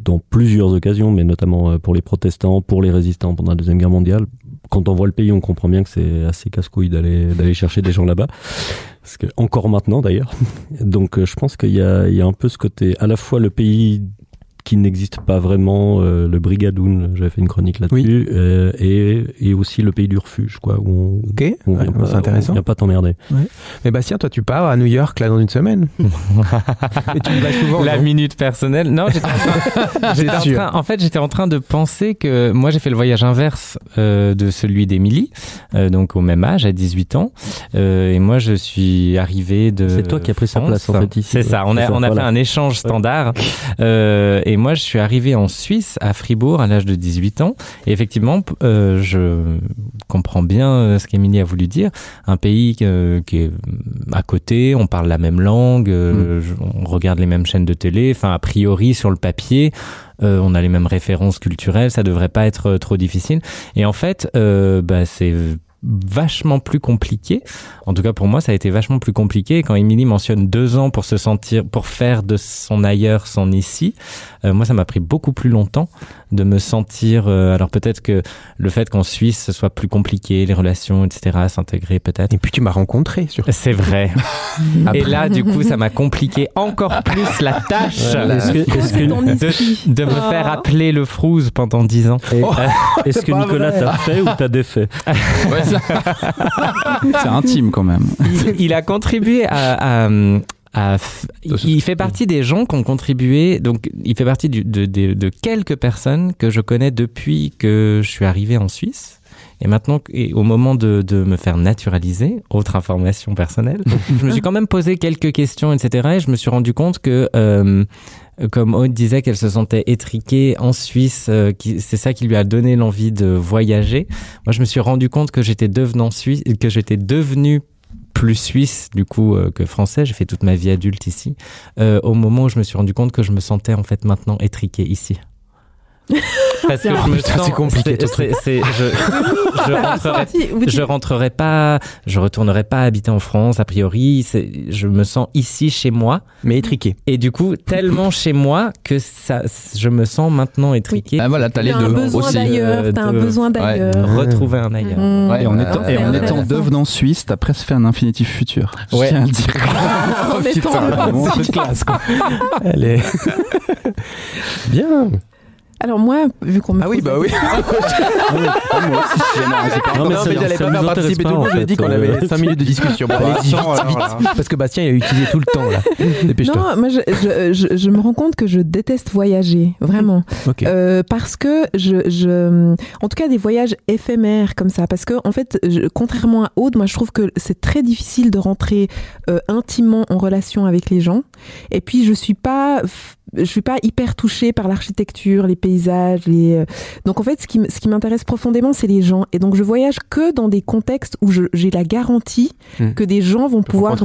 dans plusieurs occasions, mais notamment euh, pour les protestants, pour les résistants pendant la Deuxième Guerre mondiale. Quand on voit le pays, on comprend bien que c'est assez casse-couille d'aller chercher des gens là-bas. Parce que, encore maintenant d'ailleurs. Donc je pense qu'il y a, y a un peu ce côté, à la fois le pays qui n'existe pas vraiment, euh, le Brigadoun, j'avais fait une chronique là-dessus, euh, et, et aussi le pays du refuge, quoi, où on, Ok, où on ouais, vient c'est pas- on vient pas t'emmerder. Mais Bastien, toi, tu pars à New York là dans une semaine. Et tu vas souvent. La minute personnelle. Non, j'étais en train, j'étais en, sûr. train- en fait, j'étais en train de penser que moi, j'ai fait le voyage inverse euh, de celui d'Émilie, euh, donc au même âge, à 18 ans. Euh, et moi, je suis arrivé de. C'est toi qui as pris sa place, en fait, ici, C'est ouais. ça. On a, on a voilà. fait un échange standard. Euh, et moi, je suis arrivé en Suisse, à Fribourg, à l'âge de 18 ans. Et effectivement, euh, je comprends bien euh, ce qu'Émilie a voulu dire. Un pays euh, qui est à côté, on parle la même langue, euh, je- on regarde les mêmes chaînes de télé. Enfin, a priori, sur le papier, euh, on a les mêmes références culturelles, ça devrait pas être euh, trop difficile. Et en fait, euh, bah, c'est vachement plus compliqué. En tout cas, pour moi, ça a été vachement plus compliqué. Quand Émilie mentionne deux ans pour se sentir, pour faire de son ailleurs son ici, euh, moi, ça m'a pris beaucoup plus longtemps de me sentir. euh, alors peut-être que le fait qu'en Suisse, ce soit plus compliqué, les relations, etc., s'intégrer peut-être. Et puis tu m'as rencontré sur. C'est vrai. Et là, du coup, ça m'a compliqué encore plus la tâche Ouais, est-ce que- est-ce que- de, de me faire appeler le frouze pendant dix ans. Et- Euh, Est-ce que Nicolas vrai. t'a fait ou t'a défait C'est intime quand même. il, il a contribué à, à, f- il fait partie des gens qui ont contribué. Donc, il fait partie du- de, de- de quelques personnes que je connais depuis que je suis arrivé en Suisse. Et maintenant, et au moment de, de me faire naturaliser, autre information personnelle, je me suis quand même posé quelques questions, etc. Et je me suis rendu compte que, euh, comme Aude disait qu'elle se sentait étriquée en Suisse, euh, c'est ça qui lui a donné l'envie de voyager. Moi, je me suis rendu compte que j'étais devenant suisse, que j'étais devenu plus suisse du coup euh, que français. J'ai fait toute ma vie adulte ici. Euh, au moment où je me suis rendu compte que je me sentais en fait maintenant étriqué ici. Parce que je me sens, c'est compliqué, c'est- c'est- c'est- je, je rentrerai, je rentrerai pas, je retournerai pas habiter en France a priori. C'est- Je me sens ici chez moi, mais étriqué. Et du coup, tellement chez moi que ça, je me sens maintenant étriqué. Ah, voilà, t'as les T'as un deux besoin aussi. d'ailleurs, Euh, t'as un de- besoin d'ailleurs. Retrouver un ailleurs. Mmh. Ouais, et en étant, et en étant devenant suisse, t'as presque fait un infinitif futur. Je Ouais. tiens à le dire. En Putain, c'est classe, quoi. Elle est. Bien. Alors moi, vu qu'on me Ah oui, bah oui. Non, mais j'allais pas faire participer pas, tout le monde. J'ai dit qu'on Euh, avait 5 minutes de discussion. Bah. Parce que Bastien, il a utilisé tout le temps, là. Dépêche-toi. Non, moi je, je, je, je me rends compte que je déteste voyager, vraiment. Ok. Euh, parce que je, je, en tout cas des voyages éphémères comme ça, parce que en fait, je- contrairement à Aude, moi je trouve que c'est très difficile de rentrer euh, intimement en relation avec les gens. Et puis je suis pas je suis pas hyper touchée par l'architecture, les paysages, les. euh, Donc en fait, ce qui, ce qui m'intéresse profondément, c'est les gens. Et donc je voyage que dans des contextes où j'ai la garantie Hmm. que des gens vont pouvoir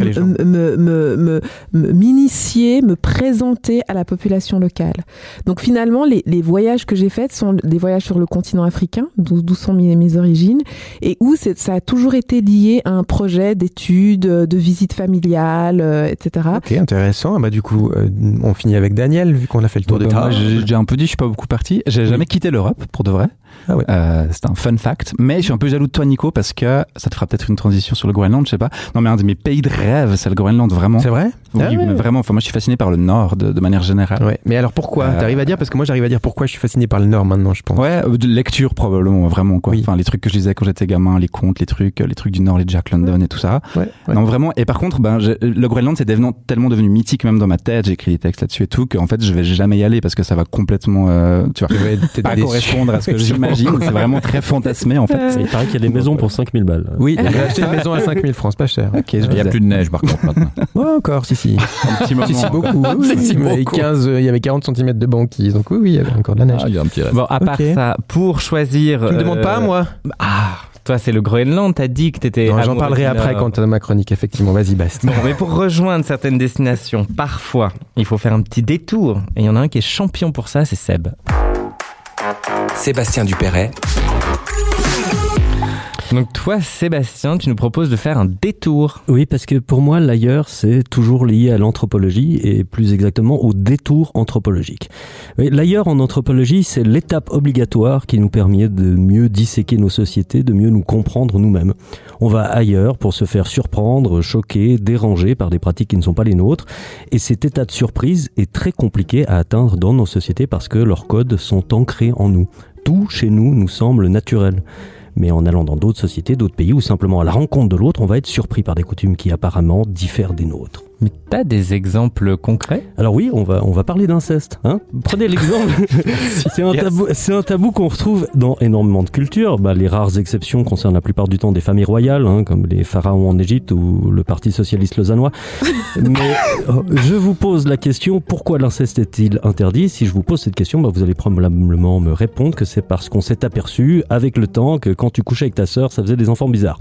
me- me- m'initier, me présenter à la population locale. Donc finalement, les, les voyages que j'ai faits sont des voyages sur le continent africain, d'où sont mes, mes origines, et où ça a toujours été lié à un projet d'études, de visite familiale, euh, etc. Ok, intéressant. Ah Bah, du coup, euh, on finit avec Daniel, vu qu'on a fait le tour de bah, moi, j'ai déjà un peu dit, je suis pas beaucoup parti. J'ai jamais quitté l'Europe, pour de vrai. Ah ouais. Euh, c'est un fun fact. Mais je suis un peu jaloux de toi, Nico, parce que ça te fera peut-être une transition sur le Groenland, je sais pas. Non, mais un de mes pays de rêve, c'est le Groenland, vraiment. C'est vrai Oui, Ah ouais. mais vraiment. Enfin, moi, je suis fasciné par le Nord, de, de manière générale. Ouais. Mais alors pourquoi? Euh, T'arrives à dire? Parce que moi, j'arrive à dire pourquoi je suis fasciné par le Nord maintenant, je pense. Ouais, euh, de lecture probablement, vraiment quoi. Enfin, les trucs que je lisais quand j'étais gamin, les contes, les trucs, euh, les trucs du Nord, les Jack London et tout ça. Ouais. Non, vraiment. Et par contre, ben, j'ai- le Groenland, c'est tellement devenu mythique même dans ma tête. J'ai écrit des textes là-dessus et tout qu'en fait, je vais jamais y aller parce que ça va complètement, euh, tu vois, pas déçu. correspondre à ce que j'imagine. C'est vraiment très fantasmé en fait. Il paraît qu'il y a des maisons pour 5000 balles. Oui, j'ai acheté une maison à 5000 francs, c'est pas cher. Il n'y a plus de neige par contre maintenant. Ouais, encore, si, si. Un petit moment. Si, si, beaucoup. Oui, Si, oui, si, il y avait beaucoup. 15, euh, il y avait 40 cm de banquise, donc oui, oui, il y avait encore de la neige. Ah, il y a un petit reste. Bon, à part ça, pour choisir. Tu me demandes pas, euh, moi Ah, toi, c'est le Groenland, t'as dit que t'étais. J'en parlerai après quand t'as ma chronique, effectivement. Vas-y, Bastien. Bon, mais pour rejoindre certaines destinations, parfois, il faut faire un petit détour. Et il y en a un qui est champion pour ça, c'est Seb. Sébastien Dupéret, Donc toi, Sébastien, tu nous proposes de faire un détour. Oui, parce que pour moi, l'ailleurs, c'est toujours lié à l'anthropologie et plus exactement au détour anthropologique. L'ailleurs en anthropologie, c'est l'étape obligatoire qui nous permet de mieux disséquer nos sociétés, de mieux nous comprendre nous-mêmes. On va ailleurs pour se faire surprendre, choquer, déranger par des pratiques qui ne sont pas les nôtres. Et cet état de surprise est très compliqué à atteindre dans nos sociétés parce que leurs codes sont ancrés en nous. Tout chez nous nous semble naturel. Mais en allant dans d'autres sociétés, d'autres pays, ou simplement à la rencontre de l'autre, on va être surpris par des coutumes qui apparemment diffèrent des nôtres. Mais t'as des exemples concrets? Alors oui, on va, on va parler d'inceste. Hein Prenez l'exemple. c'est un tabou, c'est un tabou qu'on retrouve dans énormément de cultures. Bah, les rares exceptions concernent la plupart du temps des familles royales, hein, comme les pharaons en Égypte ou le Parti socialiste lausannois. Mais euh, je vous pose la question pourquoi l'inceste est-il interdit? Si je vous pose cette question, bah, vous allez probablement me répondre que c'est parce qu'on s'est aperçu avec le temps que quand tu couchais avec ta sœur, ça faisait des enfants bizarres.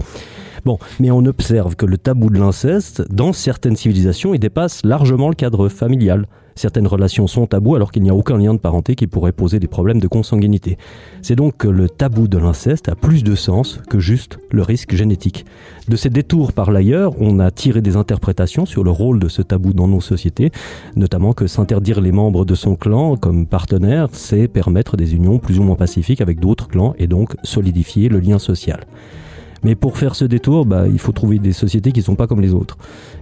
Bon, mais on observe que le tabou de l'inceste, dans certaines civilisations, il dépasse largement le cadre familial. Certaines relations sont tabous alors qu'il n'y a aucun lien de parenté qui pourrait poser des problèmes de consanguinité. C'est donc que le tabou de l'inceste a plus de sens que juste le risque génétique. De ces détours par l'ailleurs, on a tiré des interprétations sur le rôle de ce tabou dans nos sociétés, notamment que s'interdire les membres de son clan comme partenaires, c'est permettre des unions plus ou moins pacifiques avec d'autres clans et donc solidifier le lien social. Mais pour faire ce détour, bah, il faut trouver des sociétés qui sont pas comme les autres.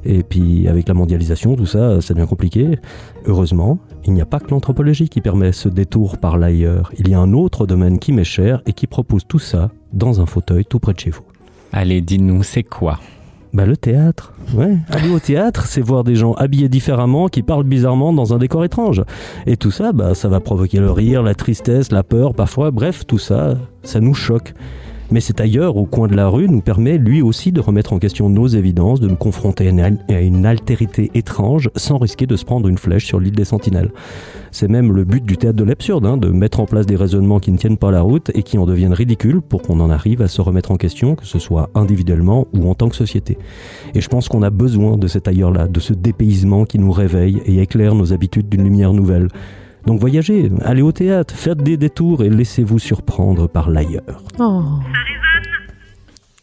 Et puis avec la mondialisation, tout ça, ça devient compliqué. Heureusement, il n'y a pas que l'anthropologie qui permet ce détour par l'ailleurs. Il y a un autre domaine qui m'est cher et qui propose tout ça dans un fauteuil tout près de chez vous. Allez, dis-nous, c'est quoi? Bah le théâtre. Ouais, aller au théâtre, c'est voir des gens habillés différemment qui parlent bizarrement dans un décor étrange. Et tout ça, bah ça va provoquer le rire, la tristesse, la peur parfois, bref, tout ça, ça nous choque. Mais cet ailleurs, au coin de la rue, nous permet lui aussi de remettre en question nos évidences, de nous confronter à une, al- à une altérité étrange sans risquer de se prendre une flèche sur l'île des Sentinelles. C'est même le but du théâtre de l'absurde, hein, de mettre en place des raisonnements qui ne tiennent pas la route et qui en deviennent ridicules pour qu'on en arrive à se remettre en question, que ce soit individuellement ou en tant que société. Et je pense qu'on a besoin de cet ailleurs-là, de ce dépaysement qui nous réveille et éclaire nos habitudes d'une lumière nouvelle. Donc voyagez, allez au théâtre, faites des détours et laissez-vous surprendre par l'ailleurs. Oh.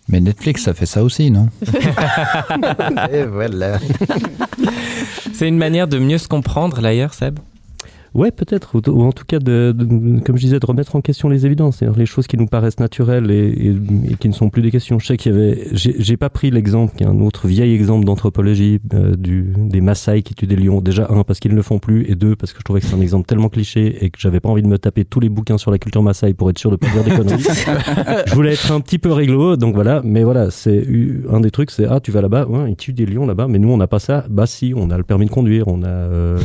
Mais Netflix, ça fait ça aussi, non Et voilà. C'est une manière de mieux se comprendre, l'ailleurs, Seb? Ouais, peut-être, ou, ou en tout cas, de, de- comme je disais, de remettre en question les évidences, c'est-à-dire les choses qui nous paraissent naturelles et, et- et qui ne sont plus des questions. Je sais qu'il y avait, j'ai pas pris l'exemple, qui est un autre vieil exemple d'anthropologie, euh, du, des Maasai qui tuent des lions. Déjà, un, parce qu'ils ne le font plus, et deux, parce que je trouvais que c'est un exemple tellement cliché et que j'avais pas envie de me taper tous les bouquins sur la culture Maasai pour être sûr de pas dire des conneries. je voulais être un petit peu réglo, donc voilà, mais voilà, c'est un des trucs, c'est, ah, tu vas là-bas, ouais, ils tuent des lions là-bas, mais nous, on n'a pas ça. Bah si, on a le permis de conduire, on a, euh,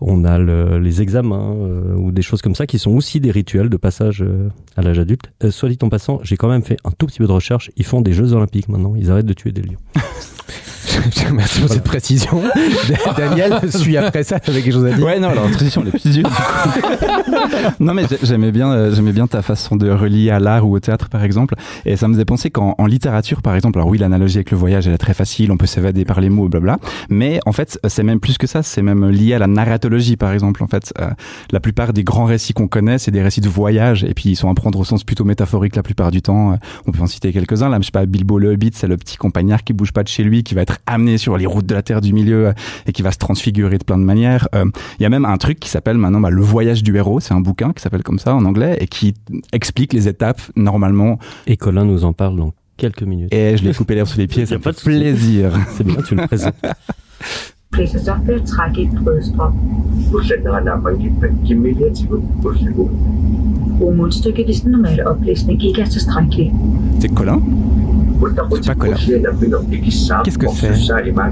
on a le- les examens euh, ou des choses comme ça qui sont aussi des rituels de passage euh, à l'âge adulte. Euh, soit dit en passant, j'ai quand même fait un tout petit peu de recherche. Ils font des Jeux Olympiques maintenant. Ils arrêtent de tuer des lions. Merci pour cette précision. Daniel suis après ça avec quelque chose à dire. Ouais, non, alors transition elle est plus dure. du coup. non, mais j'ai- j'aimais bien, euh, j'aimais bien ta façon de relier à l'art ou au théâtre, par exemple. Et ça me faisait penser qu'en en littérature, par exemple, alors oui, l'analogie avec le voyage, elle est très facile, on peut s'évader par les mots, blabla. Mais en fait, c'est même plus que ça, c'est même lié à la narratologie, par exemple. En fait, euh, la plupart des grands récits qu'on connaît, c'est des récits de voyage, et puis ils sont à prendre au sens plutôt métaphorique la plupart du temps. Euh, On peut en citer quelques-uns. Là, je sais pas, Bilbo le Hobbit, c'est le petit compagnard qui bouge pas de chez lui, qui va être amené sur les routes de la Terre du Milieu euh, et qui va se transfigurer de plein de manières. Euh, Il y a même un truc qui s'appelle maintenant bah, Le Voyage du héros. C'est un bouquin qui s'appelle comme ça en anglais et qui explique les étapes normalement. Et Colin nous en parle dans quelques minutes. Et je l'ai coupé l'herbe sous les pieds, ça fait plaisir. C'est bien, tu le présentes. C'est Colin? C'est pas Colin. Qu'est-ce que c'est,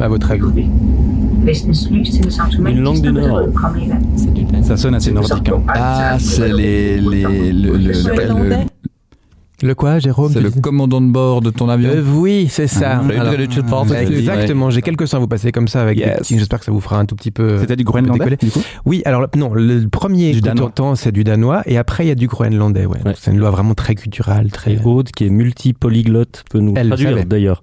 à votre avis Une langue du Nord. Ça sonne assez nordique. hein. Ah, c'est les, les, le, le, le- Le quoi, Jérôme C'est le commandant de bord de ton avion. Euh, oui, c'est ça. Ah, Alors, Parton. exactement. J'ai quelques sons à vous passer comme ça avec des Yes. petits- J'espère que ça vous fera un tout petit peu. C'était du groenlandais, du coup? Oui, alors non, le premier Du t'entends, c'est du danois, et après il y a du groenlandais. Ouais. Donc, C'est une loi vraiment très culturelle, très. Et Aude, qui est multipolyglotte, peut nous Elle le traduire d'ailleurs.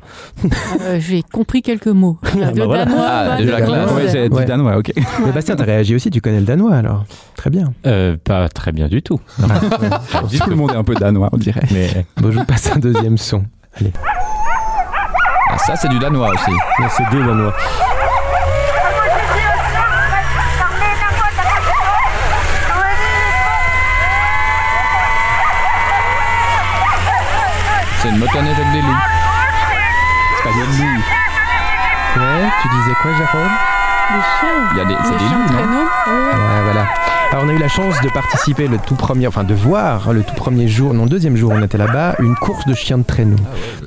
Euh, J'ai compris quelques mots. De bah voilà. danois, Ah, déjà classe. Ouais, Ouais. danois, ok. Mais Bastien, t'as réagi aussi, tu connais le danois alors. Très bien. Euh, pas très bien du tout. Tout le monde est un peu danois, on dirait. Mais Bon, je vous passe un deuxième son. Allez. Ah, ça, c'est du danois aussi. C'est des danois. C'est une motoneige avec des loups. C'est pas des loups. Ouais, tu disais quoi, Jérôme? Les chiens. Il y a des, c'est des loups, non? Ouais, voilà. Alors on a eu la chance de participer le tout premier, enfin de voir le tout premier jour, non deuxième jour on était là-bas, une course de chiens de traîneau.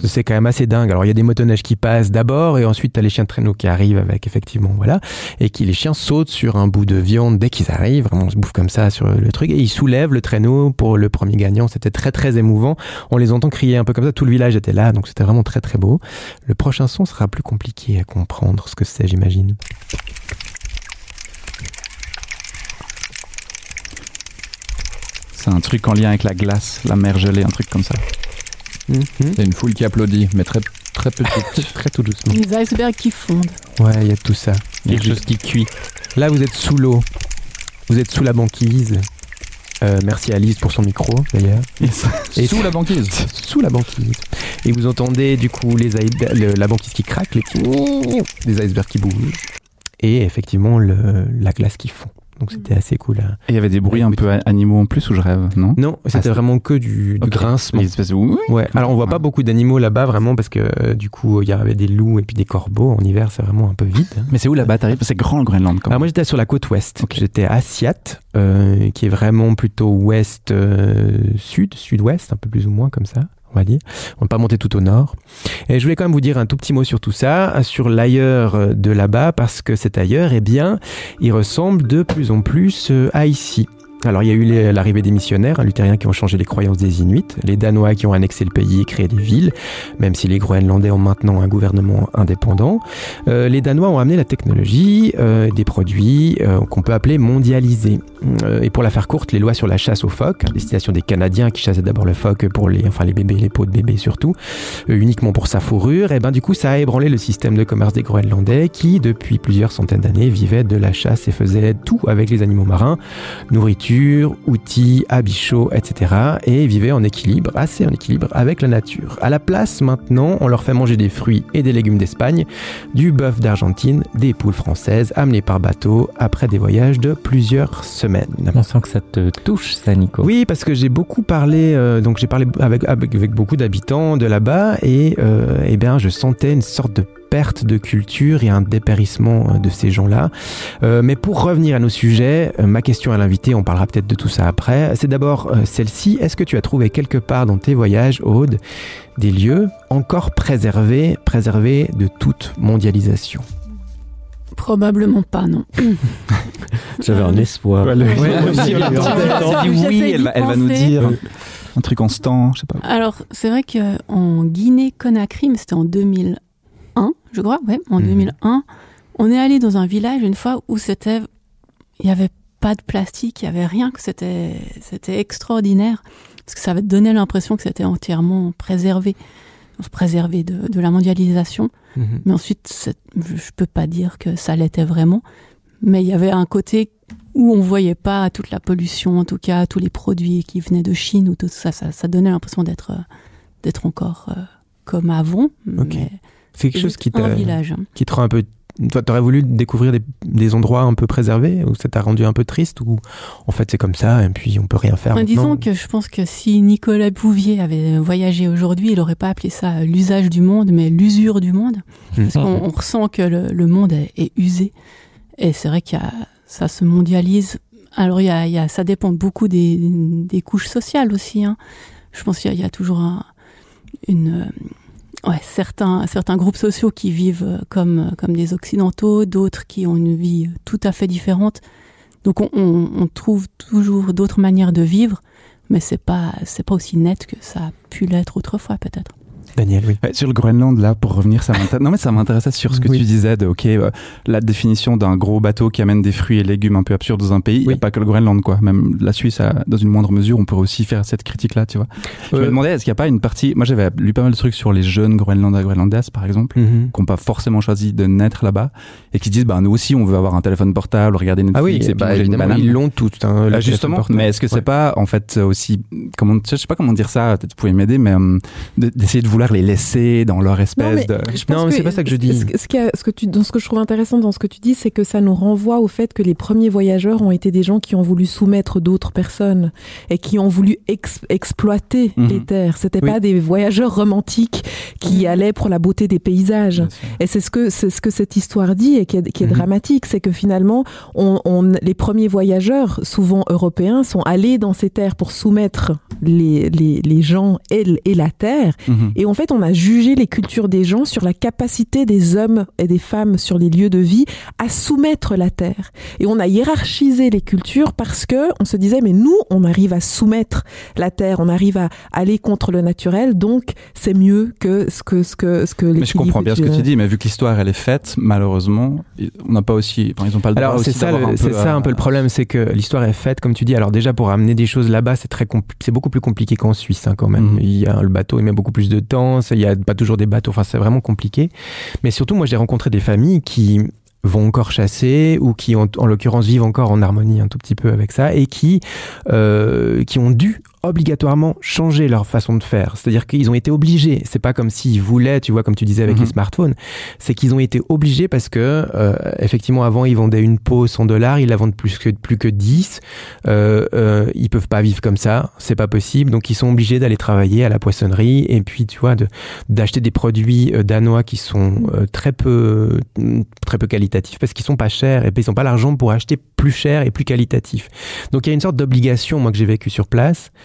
c'est quand même assez dingue. Alors il y a des motoneiges qui passent d'abord et ensuite t'as les chiens de traîneau qui arrivent avec effectivement voilà et qui les chiens sautent sur un bout de viande dès qu'ils arrivent, vraiment on se bouffe comme ça sur le truc et ils soulèvent le traîneau pour le premier gagnant. C'était très très émouvant. On les entend crier un peu comme ça. Tout le village était là donc c'était vraiment très très beau. Le prochain son sera plus compliqué à comprendre ce que c'est j'imagine. C'est un truc en lien avec la glace, la mer gelée, un truc comme ça. C'est une foule qui applaudit, mais très, très petite. très tout doucement. Les icebergs qui fondent. Ouais, il y a tout ça. quelque chose qui cuit. Là, vous êtes sous l'eau. Vous êtes sous la banquise. Euh, merci à Alice pour son micro, d'ailleurs. Et Sous la banquise. Sous la banquise. Et vous entendez, du coup, les le- la banquise qui craque, les petits... des icebergs qui bougent. Et effectivement, le- la glace qui fond. Donc, c'était assez cool. hein. Et il y avait des bruits un peu animaux en plus ou je rêve, non? Non, c'était c'est- vraiment que du, du Ok. grincement. De oui. Ouais, alors on voit pas beaucoup d'animaux là-bas vraiment parce que euh, du coup il y avait des loups et puis des corbeaux. En hiver c'est vraiment un peu vide. Mais c'est où là-bas t'arrives? C'est grand le Groenland quand Alors même. moi j'étais sur la côte ouest. J'étais à Siat, euh, qui est vraiment plutôt ouest euh, sud, sud-ouest, un peu plus ou moins comme ça. On va dire. On va pas monter tout au nord. Et je voulais quand même vous dire un tout petit mot sur tout ça, sur l'ailleurs de là-bas, parce que cet ailleurs, eh bien, il ressemble de plus en plus euh, à ici. Alors il y a eu l'arrivée des missionnaires, hein, luthériens qui ont changé les croyances des Inuits, les Danois qui ont annexé le pays et créé des villes, même si les Groenlandais ont maintenant un gouvernement indépendant. Euh, les Danois ont amené la technologie, euh, des produits euh, qu'on peut appeler mondialisés. Euh, et pour la faire courte, les lois sur la chasse aux phoques, à destination des Canadiens qui chassaient d'abord le phoque pour les, enfin les bébés, les peaux de bébés surtout, euh, uniquement pour sa fourrure, et ben du coup ça a ébranlé le système de commerce des Groenlandais qui, depuis plusieurs centaines d'années, vivaient de la chasse et faisaient tout avec les animaux marins, nourriture, outils, habits chauds, etc. et vivaient en équilibre, assez en équilibre avec la nature. À la place maintenant, on leur fait manger des fruits et des légumes d'Espagne, du bœuf d'Argentine, des poules françaises amenées par bateau après des voyages de plusieurs semaines. On sent que ça te touche, ça, Nico. Oui, parce que j'ai beaucoup parlé, euh, donc j'ai parlé avec, avec, avec beaucoup d'habitants de là-bas et euh, eh bien, je sentais une sorte de perte de culture et un dépérissement euh, de ces gens-là. Euh, mais pour revenir à nos sujets, euh, ma question à l'invité, on parlera peut-être de tout ça après, c'est d'abord celle-ci. Est-ce que tu as trouvé quelque part dans tes voyages, Aude, des lieux encore préservés, préservés de toute mondialisation? Probablement pas, non. J'avais un espoir. Ouais, Ouais, dit oui, elle va, elle va nous dire un truc en stand, je sais pas. Alors, c'est vrai qu'en Guinée-Conakry, mais c'était en 2001, 2001, je crois, ouais, en Mhm. 2001, on est allé dans un village une fois où c'était, il y avait pas de plastique, il y avait rien, que c'était, c'était extraordinaire, parce que ça avait donné l'impression que c'était entièrement préservé, préservé de, de la mondialisation. Mhm. Mais ensuite, je je peux pas dire que ça l'était vraiment, mais il y avait un côté où on voyait pas toute la pollution, en tout cas tous les produits qui venaient de Chine ou tout ça, ça, ça donnait l'impression d'être, d'être encore euh, comme avant. Mais C'est quelque chose qui un village. qui te rend un peu. Toi, t'aurais voulu découvrir des, des endroits un peu préservés ou ça t'a rendu un peu triste ou en fait c'est comme ça et puis on peut rien faire. Enfin, disons que je pense que si Nicolas Bouvier avait voyagé aujourd'hui, il n'aurait pas appelé ça l'usage du monde, mais l'usure du monde. Mhm. Parce qu'on on ressent que le, le monde est, est usé. Et c'est vrai que ça se mondialise. Alors, il y a, il y a- ça dépend beaucoup des, des couches sociales aussi. hein. Je pense qu'il y, a- il y a toujours un- une, ouais, certains, certains groupes sociaux qui vivent euh, comme, comme des Occidentaux, d'autres qui ont une vie euh, tout à fait différente. Donc, on, on- on trouve toujours d'autres manières de vivre, mais c'est pas, c'est pas aussi net que ça a pu l'être autrefois, peut-être. Daniel, oui. Ouais, sur le Groenland, là, pour revenir, ça m'intéresse. non, mais ça m'intéressait sur ce que Oui. tu disais de, ok, euh, la définition d'un gros bateau qui amène des fruits et légumes un peu absurdes dans un pays. Il n'y a pas que le Groenland, quoi. Même la Suisse, a- dans une moindre mesure, on pourrait aussi faire cette critique-là, tu vois. Je me Euh, demandais, est-ce qu'il n'y a pas une partie, moi j'avais lu pas mal de trucs sur les jeunes Groenlandais, Groenlandaises, par exemple, Mhm. qui n'ont pas forcément choisi de naître là-bas, et qui disent, bah, nous aussi, on veut avoir un téléphone portable, regarder Netflix, Ah oui, et bah, évidemment, ils l'ont tous. hein, le Ah, justement, mais est-ce que c'est Ouais. pas en fait aussi comment je sais pas comment dire ça, peut-être vous pouvez m'aider, mais euh, de- d'essayer de vouloir les laisser dans leur espèce de. je pense c'est pas ça que je dis. Ce, ce qui a- ce que tu, dans ce que je trouve intéressant dans ce que tu dis, c'est que ça nous renvoie au fait que les premiers voyageurs ont été des gens qui ont voulu soumettre d'autres personnes et qui ont voulu ex- exploiter Mhm. les terres. C'était Oui. pas des voyageurs romantiques qui allaient pour la beauté des paysages. Et c'est ce que c'est ce que cette histoire dit et qui est, qui est Mhm. dramatique, c'est que finalement, on, on- les premiers voyageurs, souvent européens, sont allés dans ces terres pour soumettre les, les, les gens et, et la terre. Mhm. Et en fait, on a jugé les cultures des gens sur la capacité des hommes et des femmes sur les lieux de vie à soumettre la terre. Et on a hiérarchisé les cultures parce que on se disait, mais nous, on arrive à soumettre la terre, on arrive à aller contre le naturel, donc c'est mieux que ce que ce que ce que Mais je comprends bien ce que tu dis. mais vu que l'histoire elle est faite, malheureusement, on n'a pas aussi, enfin, ils ont pas le droit Alors c'est ça, c'est ça un peu le problème, c'est que l'histoire est faite comme tu dis. Alors déjà pour amener des choses là-bas, c'est très c'est beaucoup plus compliqué qu'en Suisse hein, quand même. Mhm. Il y a le bateau, il met beaucoup plus de temps. Il y a pas toujours des bateaux. Enfin c'est vraiment compliqué. Mais surtout moi j'ai rencontré des familles qui vont encore chasser ou qui en l'occurrence vivent encore en harmonie un tout petit peu avec ça et qui euh, qui ont dû obligatoirement changer leur façon de faire. C'est-à-dire qu'ils ont été obligés. C'est pas comme s'ils voulaient, tu vois, comme tu disais avec Mhm. les smartphones. C'est qu'ils ont été obligés parce que, euh, effectivement, avant, ils vendaient une peau 100 dollars, ils la vendent plus que, plus que 10. Euh, euh, ils peuvent pas vivre comme ça. C'est pas possible. Donc, ils sont obligés d'aller travailler à la poissonnerie et puis, tu vois, de, d'acheter des produits euh, danois qui sont euh, très peu, très peu qualitatifs parce qu'ils sont pas chers et puis ils ont pas l'argent pour acheter plus cher et plus qualitatif. Donc, il y a une sorte d'obligation, moi, que j'ai vécu sur place,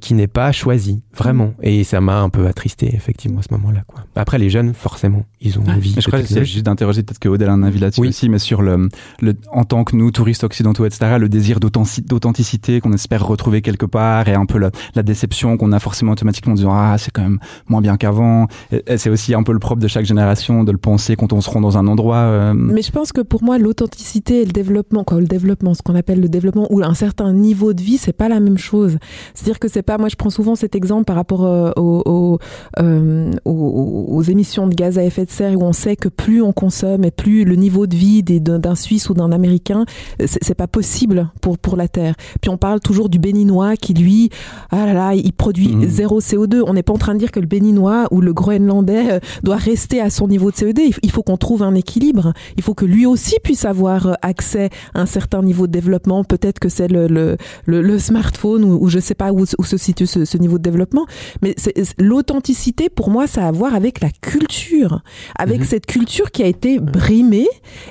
qui n'est pas choisie, vraiment. Et ça m'a un peu attristé, effectivement, à ce moment-là, quoi. Après, les jeunes, forcément, ils ont envie. Je de crois que juste d'interroger peut-être que Odell a un avis là-dessus aussi, mais sur le, le, en tant que nous, touristes occidentaux, etc., le désir d'authentic- d'authenticité qu'on espère retrouver quelque part et un peu la, la déception qu'on a forcément automatiquement en disant ah c'est quand même moins bien qu'avant. Et, et c'est aussi un peu le propre de chaque génération de le penser quand on se rend dans un endroit. euh, Mais je pense que pour moi, l'authenticité et le développement, quoi, le développement, ce qu'on appelle le développement ou un certain niveau de vie, c'est pas la même chose. C'est-à-dire que c'est pas, moi, je prends souvent cet exemple par rapport euh, aux, euh, aux- aux émissions de gaz à effet de serre où on sait que plus on consomme et plus le niveau de vie d'un Suisse ou d'un Américain, c'est c'est pas possible pour pour la Terre. Puis on parle toujours du Béninois qui lui, ah là là, il produit Mhm. zéro CO2. On n'est pas en train de dire que le Béninois ou le Groenlandais euh, doit rester à son niveau de CO2. Il faut qu'on trouve un équilibre. Il faut que lui aussi puisse avoir euh, accès à un certain niveau de développement. Peut-être que c'est le, le, le, le smartphone ou, ou je sais pas où, où se situe ce, ce niveau de développement. Mais c'est- c'est- l'authenticité, pour moi, ça a à voir avec la culture, avec Mhm. cette culture qui a été brimée.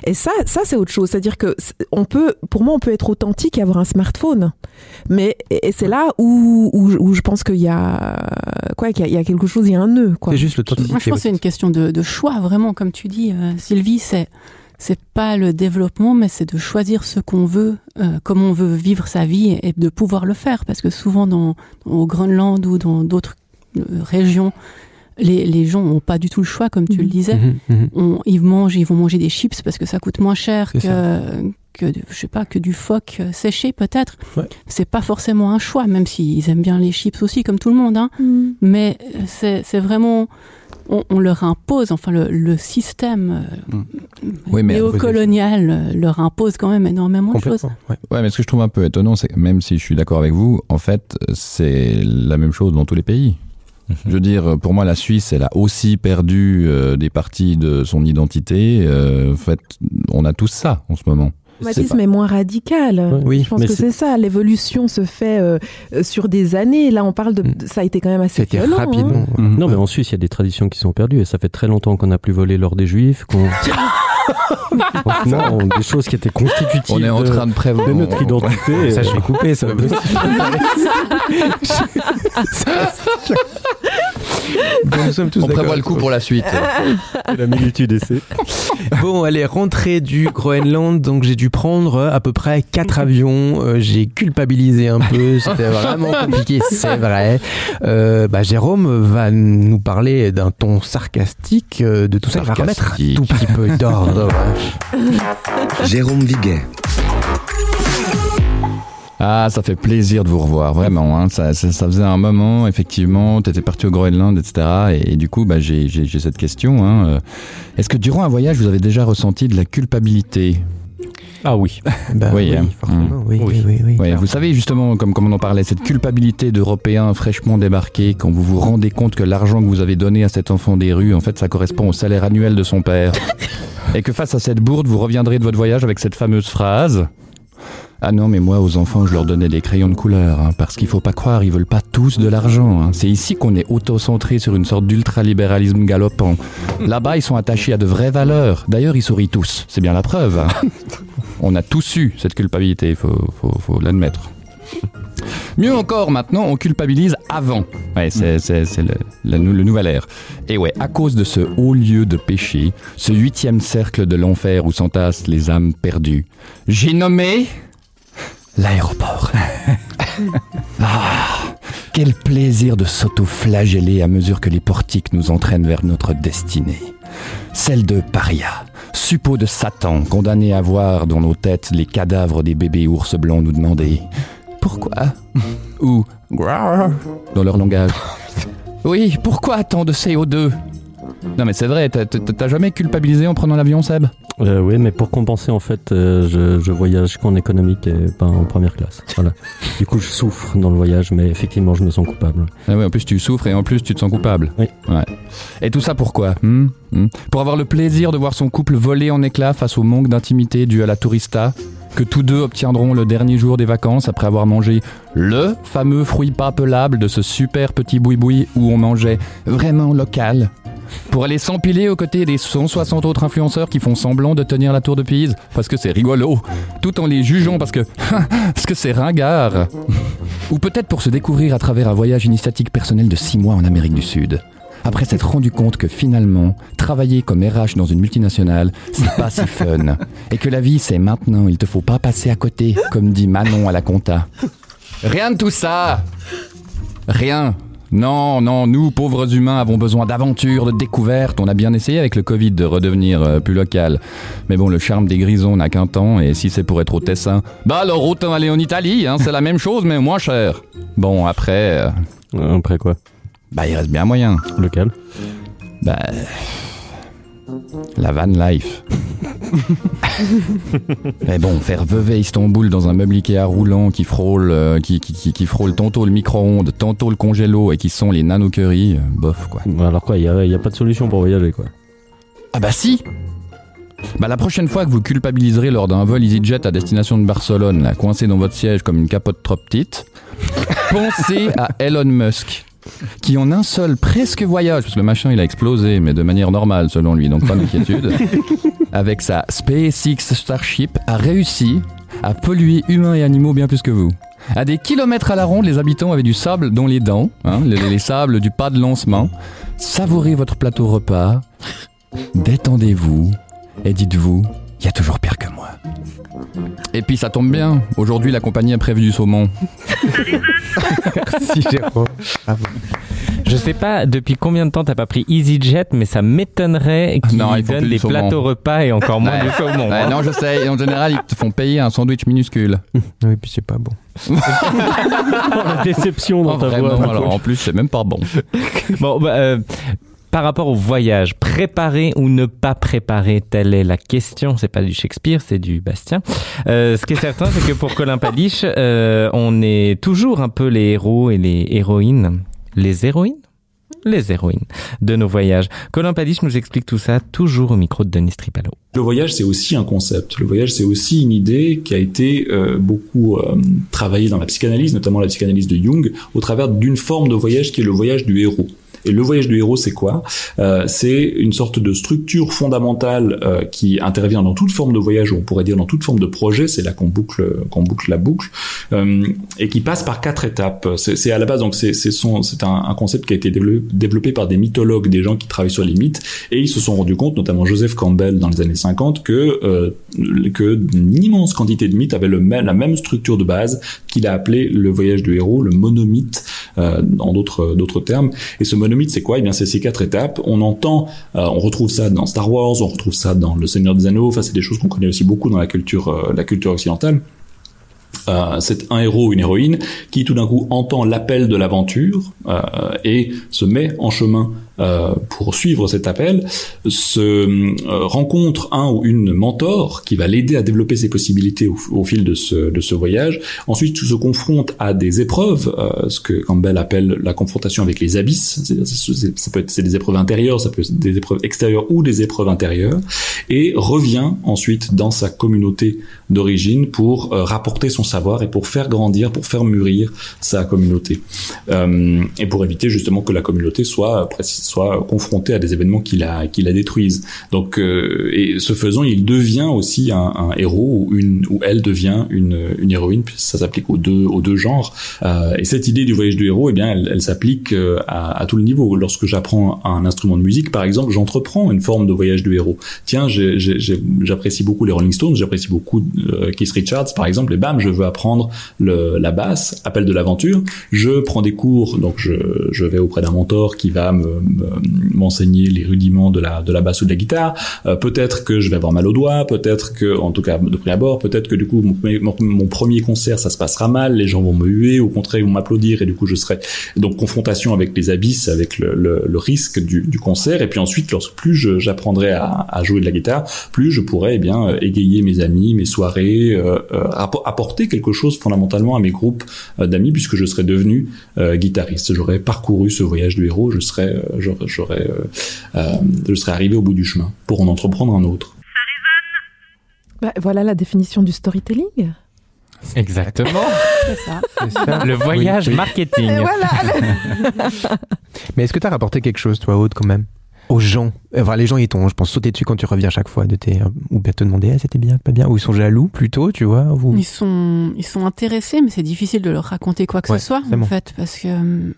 Et ça, ça c'est autre chose. C'est-à-dire que c'est- on peut, pour moi, on peut être authentique et avoir un smartphone. Mais et c'est là où, où, je- où je pense qu'il y a quoi, qu'il y, a- il y a quelque chose, il y a un nœud. Quoi. C'est juste l'authenticité. Moi, je pense que c'est une question de, de choix, vraiment, comme tu dis, euh, Sylvie. C'est c'est pas le développement, mais c'est de choisir ce qu'on veut, euh, comment on veut vivre sa vie et de pouvoir le faire. Parce que souvent, dans, au Groenland ou dans d'autres euh, régions les, les gens ont pas du tout le choix, comme tu le disais. Mhm, mhm. On- ils mangent, ils vont manger des chips parce que ça coûte moins cher que, je sais pas, que du phoque euh, séché peut-être. Ouais. C'est pas forcément un choix, même s'ils aiment bien les chips aussi, comme tout le monde. Hein. Mais euh, c'est c'est vraiment, on, on leur impose, enfin le, le système euh, Oui, mais- néocolonial leur impose quand même énormément de choses. Ouais. Ouais, mais ce que je trouve un peu étonnant, c'est que même si je suis d'accord avec vous, en fait, c'est la même chose dans tous les pays. Je veux dire, pour moi, la Suisse, elle a aussi perdu euh, des parties de son identité. Euh, en fait, on a tous ça en ce moment. Le traumatisme est moins radical. Oui, je pense mais que c'est- ça. L'évolution se fait euh, euh, sur des années. Là, on parle de. Ça a été quand même assez C'était violent. hein. rapidement. ouais. Non, mais en Suisse, il y a des traditions qui sont perdues et ça fait très longtemps qu'on n'a plus volé l'or des Juifs. qu'on- Des choses qui étaient constitutives On est en de- train de prévoir. de notre identité. Ça, je vais couper, ça. Bon, nous sommes tous On prévoit le coup pour la suite. la militude essaie. Bon, allez, rentrée du Groenland, donc j'ai dû prendre à peu près quatre avions. Euh, j'ai culpabilisé un peu, c'était vraiment compliqué, c'est vrai. Euh, bah, Jérôme va nous parler d'un ton sarcastique euh, de tout ça. Il va remettre un tout petit peu d'ordre. Jérôme Viguet. Ah, ça fait plaisir de vous revoir, vraiment. hein. Ça, faisait un moment, effectivement, tu étais parti au Groenland, etc. Et, du coup, bah, j'ai cette question. hein. Euh, Est-ce que durant un voyage, vous avez déjà ressenti de la culpabilité? Ah oui. Bah, Oui, oui, hein. forcément, oui, oui, Oui. oui, vous savez justement, comme, comme on en parlait, cette culpabilité d'Européens fraîchement débarqués, quand vous vous rendez compte que l'argent que vous avez donné à cet enfant des rues, en fait, ça correspond au salaire annuel de son père. Et que face à cette bourde, vous reviendrez de votre voyage avec cette fameuse phrase. Ah non, mais moi, aux enfants, je leur donnais des crayons de couleur, hein, parce qu'il faut pas croire, ils veulent pas tous de l'argent. hein. C'est ici qu'on est auto-centré sur une sorte d'ultralibéralisme galopant. Là-bas, ils sont attachés à de vraies valeurs. D'ailleurs, ils sourient tous. C'est bien la preuve. hein. On a tous eu cette culpabilité, il faut, faut, faut l'admettre. Mieux encore, maintenant, on culpabilise avant. Ouais, c'est, c'est, c'est le, nou- le nouvel air. Et ouais, à cause de ce haut lieu de péché, ce huitième cercle de l'enfer où s'entassent les âmes perdues, j'ai nommé l'aéroport. ah, quel plaisir de s'auto-flageller à mesure que les portiques nous entraînent vers notre destinée. Celle de paria, suppôt de Satan, condamné à voir dans nos têtes les cadavres des bébés ours blancs nous demander pourquoi ou dans leur langage. Oui, pourquoi tant de CO2 Non mais c'est vrai, t'as- jamais culpabilisé en prenant l'avion, Seb? Euh, oui, mais pour compenser, en fait, euh, je, je voyage qu'en économique et pas en première classe. Voilà. du coup, je souffre dans le voyage, mais effectivement, je me sens coupable. Ah oui, en plus tu souffres et en plus tu te sens coupable. Oui. Ouais. Et tout ça pourquoi hmm Hmm? Pour avoir le plaisir de voir son couple voler en éclats face au manque d'intimité dû à la tourista que tous deux obtiendront le dernier jour des vacances après avoir mangé le fameux fruit pas pelable de ce super petit boui-boui où on mangeait vraiment local. Pour aller s'empiler aux côtés des 160 autres influenceurs qui font semblant de tenir la tour de Pise parce que c'est rigolo, tout en les jugeant parce que parce que c'est ringard. Ou peut-être pour se découvrir à travers un voyage initiatique personnel de 6 mois en Amérique du Sud. Après s'être rendu compte que finalement, travailler comme RH dans une multinationale, c'est pas si fun. Et que la vie, c'est maintenant, il te faut pas passer à côté, comme dit Manon à la compta. Rien de tout ça Rien non, non, nous, pauvres humains, avons besoin d'aventure, de découvertes. On a bien essayé avec le Covid de redevenir euh, plus local. Mais bon, le charme des grisons n'a qu'un temps, et si c'est pour être au Tessin, bah alors autant aller en Italie, hein, c'est la même chose, mais moins cher. Bon, après... Euh, après quoi? Bah, il reste bien moyen. Lequel Bah... La van life. Mais bon, faire veuver Istanbul dans un meuble Ikea roulant qui frôle, euh, qui, qui, qui, qui frôle tantôt le micro-ondes, tantôt le congélo et qui sont les nano curry, euh, bof quoi. Alors quoi, il n'y a, y a pas de solution pour voyager, quoi. Ah bah si Bah la prochaine fois que vous culpabiliserez lors d'un vol EasyJet à destination de Barcelone, là, coincé dans votre siège comme une capote trop petite, pensez à Elon Musk, qui en un seul presque voyage, parce que le machin il a explosé, mais de manière normale selon lui, donc pas d'inquiétude, avec sa SpaceX Starship, a réussi à polluer humains et animaux bien plus que vous. À des kilomètres à la ronde, les habitants avaient du sable dans les dents, hein, les, les sables du pas de lancement. Savourez votre plateau repas, détendez-vous et dites-vous, il y a toujours pire que moi. Et puis ça tombe bien, aujourd'hui la compagnie a prévu du saumon. Merci Jérôme. Bravo. Je sais pas depuis combien de temps t'as pas pris EasyJet, mais ça m'étonnerait qu'ils Non, ils font donnent plus des du saumon. plateaux repas et encore moins Ouais. du saumon. Ouais, hein. non, je sais. En général, ils te font payer un sandwich minuscule. Oui, puis c'est pas bon. La déception dans Oh, ta vraiment, voix. alors, en plus, c'est même pas bon. Bon, bah, euh, par rapport au voyage, préparer ou ne pas préparer, telle est la question. C'est pas du Shakespeare, c'est du Bastien. Euh, ce qui est certain, c'est que pour Colin Paliche, euh, on est toujours un peu les héros et les héroïnes. Les héroïnes? Les héroïnes de nos voyages. Colin Paliche nous explique tout ça toujours au micro de Denis Tripalo. Le voyage, c'est aussi un concept. Le voyage, c'est aussi une idée qui a été euh, beaucoup euh, travaillée dans la psychanalyse, notamment la psychanalyse de Jung, au travers d'une forme de voyage qui est le voyage du héros. Et le voyage du héros, c'est quoi? Euh, C'est une sorte de structure fondamentale euh, qui intervient dans toute forme de voyage, ou on pourrait dire dans toute forme de projet. C'est là qu'on boucle, qu'on boucle la boucle, euh, et qui passe par quatre étapes. C'est à la base, donc c'est un, un concept qui a été développé, par des mythologues, des gens qui travaillent sur les mythes, et ils se sont rendus compte, notamment Joseph Campbell dans les années 50, que euh, que une immense quantité de mythes avaient le même, la même structure de base qu'il a appelé le voyage du héros, le monomythe, euh, en d'autres d'autres termes. Et ce monomythe, c'est quoi? Eh bien, c'est ces quatre étapes. On entend, euh, on retrouve ça dans Star Wars, on retrouve ça dans Le Seigneur des Anneaux. Enfin, c'est des choses qu'on connaît aussi beaucoup dans la culture, euh, la culture occidentale. Euh, c'est un héros une héroïne qui tout d'un coup entend l'appel de l'aventure et se met en chemin pour suivre cet appel, se euh, rencontre un ou une mentor qui va l'aider à développer ses possibilités au, au fil de ce, de ce voyage. Ensuite, se confronte à des épreuves, euh, ce que Campbell appelle la confrontation avec les abysses. C'est- Ça peut être des épreuves intérieures, ça peut être des épreuves extérieures ou des épreuves intérieures, et revient ensuite dans sa communauté d'origine pour euh, rapporter son savoir et pour faire grandir, pour faire mûrir sa communauté, Euh, et pour éviter justement que la communauté soit précis- soit confrontée à des événements qui la qui la détruisent. Donc, euh, et ce faisant, il devient aussi un, un héros ou une ou elle devient une une héroïne, ça s'applique aux deux aux deux genres. Euh, et cette idée du voyage du héros, eh bien, elle, elle s'applique euh, à, à tout le niveau. Lorsque j'apprends un instrument de musique, par exemple, j'entreprends une forme de voyage du héros. Tiens, j'apprécie beaucoup les Rolling Stones, j'apprécie beaucoup euh, Keith Richards, par exemple, et bam, je veux apprendre le, la basse, appel de l'aventure. Je prends des cours, donc je, je vais auprès d'un mentor qui va me- m'enseigner les rudiments de la, de la basse ou de la guitare. Euh, peut-être que je vais avoir mal aux doigts, peut-être que, en tout cas de prix abord, peut-être que du coup mon, premier- concert ça se passera mal, les gens vont me huer, au contraire ils vont m'applaudir et du coup je serai donc confrontation avec les abysses, avec le, le- le risque du, du concert. Et puis ensuite, lorsque plus je- j'apprendrai à, à jouer de la guitare, plus je pourrai eh bien euh, égayer mes amis, mes soirées, euh, euh, appo- apporter quelque chose fondamentalement à mes groupes euh, d'amis puisque je serai devenu euh, guitariste. J'aurais parcouru ce voyage du héros, je serais, euh, j'aurais, euh, euh, je serais arrivé au bout du chemin pour en entreprendre un autre. Bah, voilà la définition du storytelling. Exactement. C'est ça. C'est ça. Le voyage Oui, oui. marketing. Et voilà. Mais est-ce que tu as rapporté quelque chose, toi, Aude, quand même? Aux gens. Enfin, les gens, ils t'ont, je pense, sauté dessus quand tu reviens chaque fois de tes. Ou bien te demander, ah, c'était bien, pas bien. Ou ils sont jaloux, plutôt, tu vois. Ou... Ils sont, ils sont intéressés, mais c'est difficile de leur raconter quoi que Ouais, ce soit, en bon. fait, parce que, hum,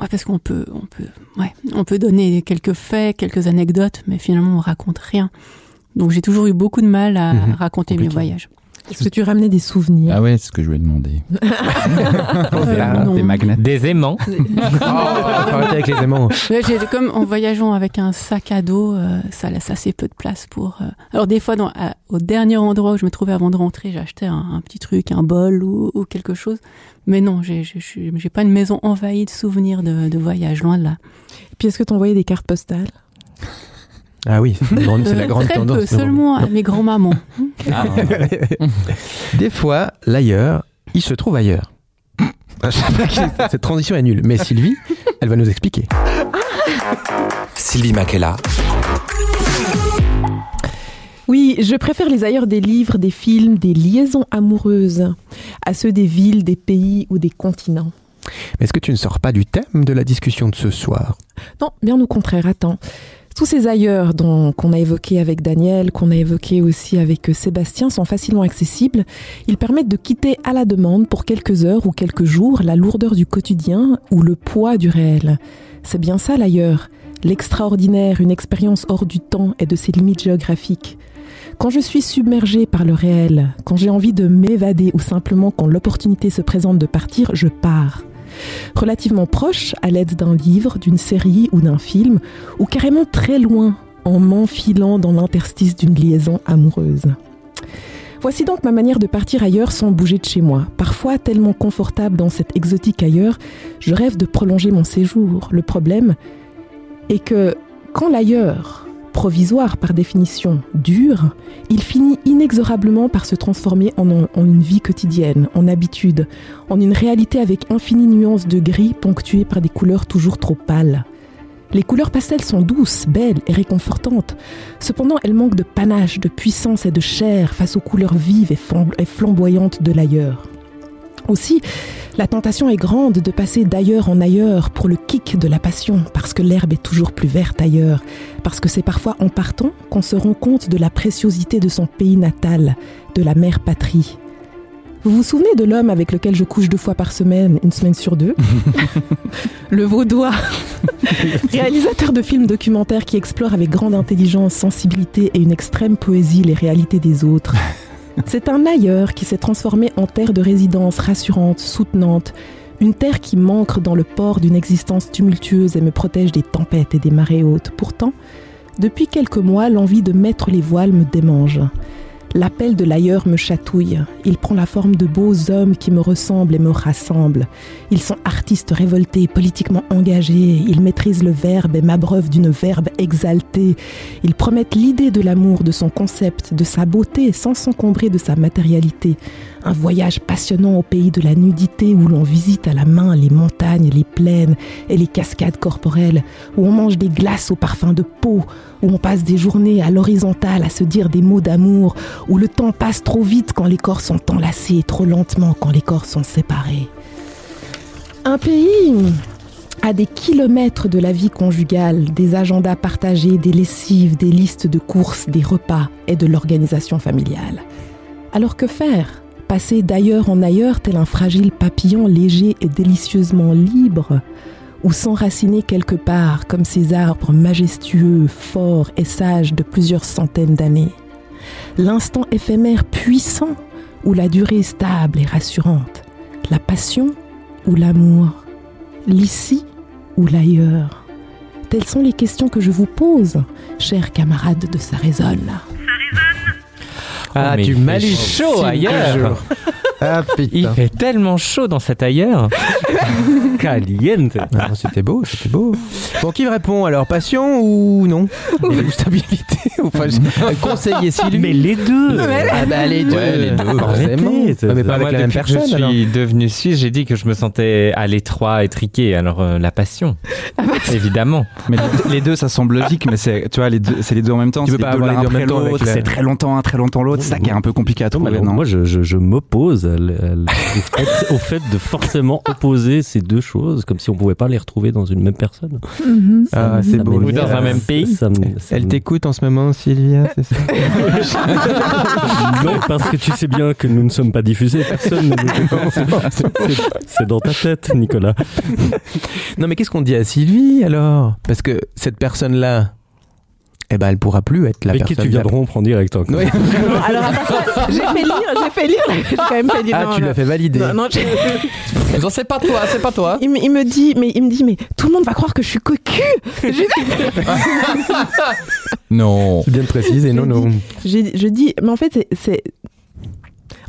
ouais, parce qu'on peut, on peut, ouais, on peut donner quelques faits, quelques anecdotes, mais finalement on raconte rien. Donc j'ai toujours eu beaucoup de mal à Mhm. raconter mes voyages. Est-ce que tu ramenais des souvenirs Ah ouais, c'est ce que je voulais demander. Euh, non. Des magnets. Des aimants. Oh, avec les aimants. Comme en voyageant avec un sac à dos, euh, ça laisse assez peu de place pour. euh, Alors des fois, dans, à- au dernier endroit où je me trouvais avant de rentrer, acheté un, un petit truc, un bol ou, ou quelque chose. Mais non, j'ai pas une maison envahie de souvenirs de, de voyage, loin de là. Puis est-ce que tu envoyais des cartes postales? Ah oui, c'est la grande, très tendance. peu, seulement à mes grands-mamans. Des fois, l'ailleurs, il se trouve ailleurs. Cette transition est nulle. Mais Sylvie, elle va nous expliquer. Sylvie Makela, Oui, je préfère les ailleurs des livres, des films, des liaisons amoureuses à ceux des villes, des pays ou des continents. Mais est-ce que tu ne sors pas du thème de la discussion de ce soir? Non, bien au contraire, attends. Tous ces ailleurs qu'on a évoqués avec Daniel, qu'on a évoqués aussi avec euh, Sébastien, sont facilement accessibles. Ils permettent de quitter à la demande pour quelques heures ou quelques jours la lourdeur du quotidien ou le poids du réel. C'est bien ça l'ailleurs. L'extraordinaire, une expérience hors du temps et de ses limites géographiques. Quand je suis submergée par le réel, quand j'ai envie de m'évader ou simplement quand l'opportunité se présente de partir, je pars. Relativement proche à l'aide d'un livre, d'une série ou d'un film, ou carrément très loin en m'enfilant dans l'interstice d'une liaison amoureuse. Voici donc ma manière de partir ailleurs sans bouger de chez moi. Parfois tellement confortable dans cette exotique ailleurs, je rêve de prolonger mon séjour. Le problème est que quand l'ailleurs, provisoire par définition, dure, il finit inexorablement par se transformer en, une vie quotidienne, en habitude, en une réalité avec infinie nuances de gris ponctuées par des couleurs toujours trop pâles. Les couleurs pastel sont douces, belles et réconfortantes. Cependant, elles manquent de panache, de puissance et de chair face aux couleurs vives et flamboyantes de l'ailleurs. Aussi, la tentation est grande de passer d'ailleurs en ailleurs pour le kick de la passion, parce que l'herbe est toujours plus verte ailleurs, parce que c'est parfois en partant qu'on se rend compte de la préciosité de son pays natal, de la mère patrie. Vous vous souvenez de l'homme avec lequel je couche deux fois par semaine, une semaine sur deux Le vaudois, réalisateur de films documentaires qui explore avec grande intelligence, sensibilité et une extrême poésie les réalités des autres. C'est un ailleurs qui s'est transformé en terre de résidence rassurante, soutenante, une terre qui manque dans le port d'une existence tumultueuse et me protège des tempêtes et des marées hautes. Pourtant, depuis quelques mois, l'envie de mettre les voiles me démange. L'appel de l'ailleurs me chatouille. Il prend la forme de beaux hommes qui me ressemblent et me rassemblent. Ils sont artistes révoltés, politiquement engagés. Ils maîtrisent le verbe et m'abreuvent d'une verbe exaltée. Ils promettent l'idée de l'amour, de son concept, de sa beauté, sans s'encombrer de sa matérialité. Un voyage passionnant au pays de la nudité où l'on visite à la main les montagnes, les plaines et les cascades corporelles, où on mange des glaces au parfum de peau, où on passe des journées à l'horizontale à se dire des mots d'amour, où le temps passe trop vite quand les corps sont enlacés et trop lentement quand les corps sont séparés. Un pays à des kilomètres de la vie conjugale, des agendas partagés, des lessives, des listes de courses, des repas et de l'organisation familiale. Alors que faire? Passer d'ailleurs en ailleurs tel un fragile papillon léger et délicieusement libre ou s'enraciner quelque part comme ces arbres majestueux, forts et sages de plusieurs centaines d'années. L'instant éphémère puissant ou la durée stable et rassurante. La passion ou l'amour. L'ici ou l'ailleurs. Telles sont les questions que je vous pose, chers camarades de Ça résonne. Ah, mais tu il fait chaud ailleurs. Ah Il putain. fait tellement chaud dans cet ailleurs. Caliente. Ah, c'était beau, c'était beau. Bon, qui me répond alors Passion ou non? Ou stabilité? Enfin, j'ai- conseiller Sylvie. Mais les deux. Ah bah les deux, Ouais, les deux. forcément. Arrêtez, Ouais, mais pas Moi, la même depuis que personne je alors. suis devenu suisse, j'ai dit que je me sentais à l'étroit, étriqué. Alors euh, la passion, évidemment. Mais les- les deux, ça semble logique, mais c'est, tu vois, les deux, c'est les deux en même temps. Tu c'est peux pas les deux avoir l'un les deux en après même temps avec l'autre. la- C'est très longtemps un, très longtemps l'autre. C'est ça qui est un peu compliqué à trouver, non moi, je, je, je m'oppose au, fait, au fait de forcément opposer ces deux choses, comme si on pouvait pas les retrouver dans une même personne. Ah, Ça c'est beau. Ou dans un même pays. Ça me- ça Elle t'écoute en ce moment, Sylvia, c'est ça Non, parce que tu sais bien que nous ne sommes pas diffusés. Personne ne nous écoute. C'est- c'est- C'est dans ta tête, Nicolas. Non, mais qu'est-ce qu'on dit à Sylvie alors? Parce que cette personne-là, eh ben, elle pourra plus être la Mais qui personne. tu viens de rompre en direct encore. Oui. Alors, j'ai fait lire, j'ai fait lire, j'ai quand même fait lire. Ah, non, tu l'as fait valider. Non, non, j'ai- Non, c'est pas toi, c'est pas toi. il, me, il me dit, mais il me dit, mais tout le monde va croire que je suis cocu. Non. C'est bien de préciser, non, non. je dis, mais en fait, c'est.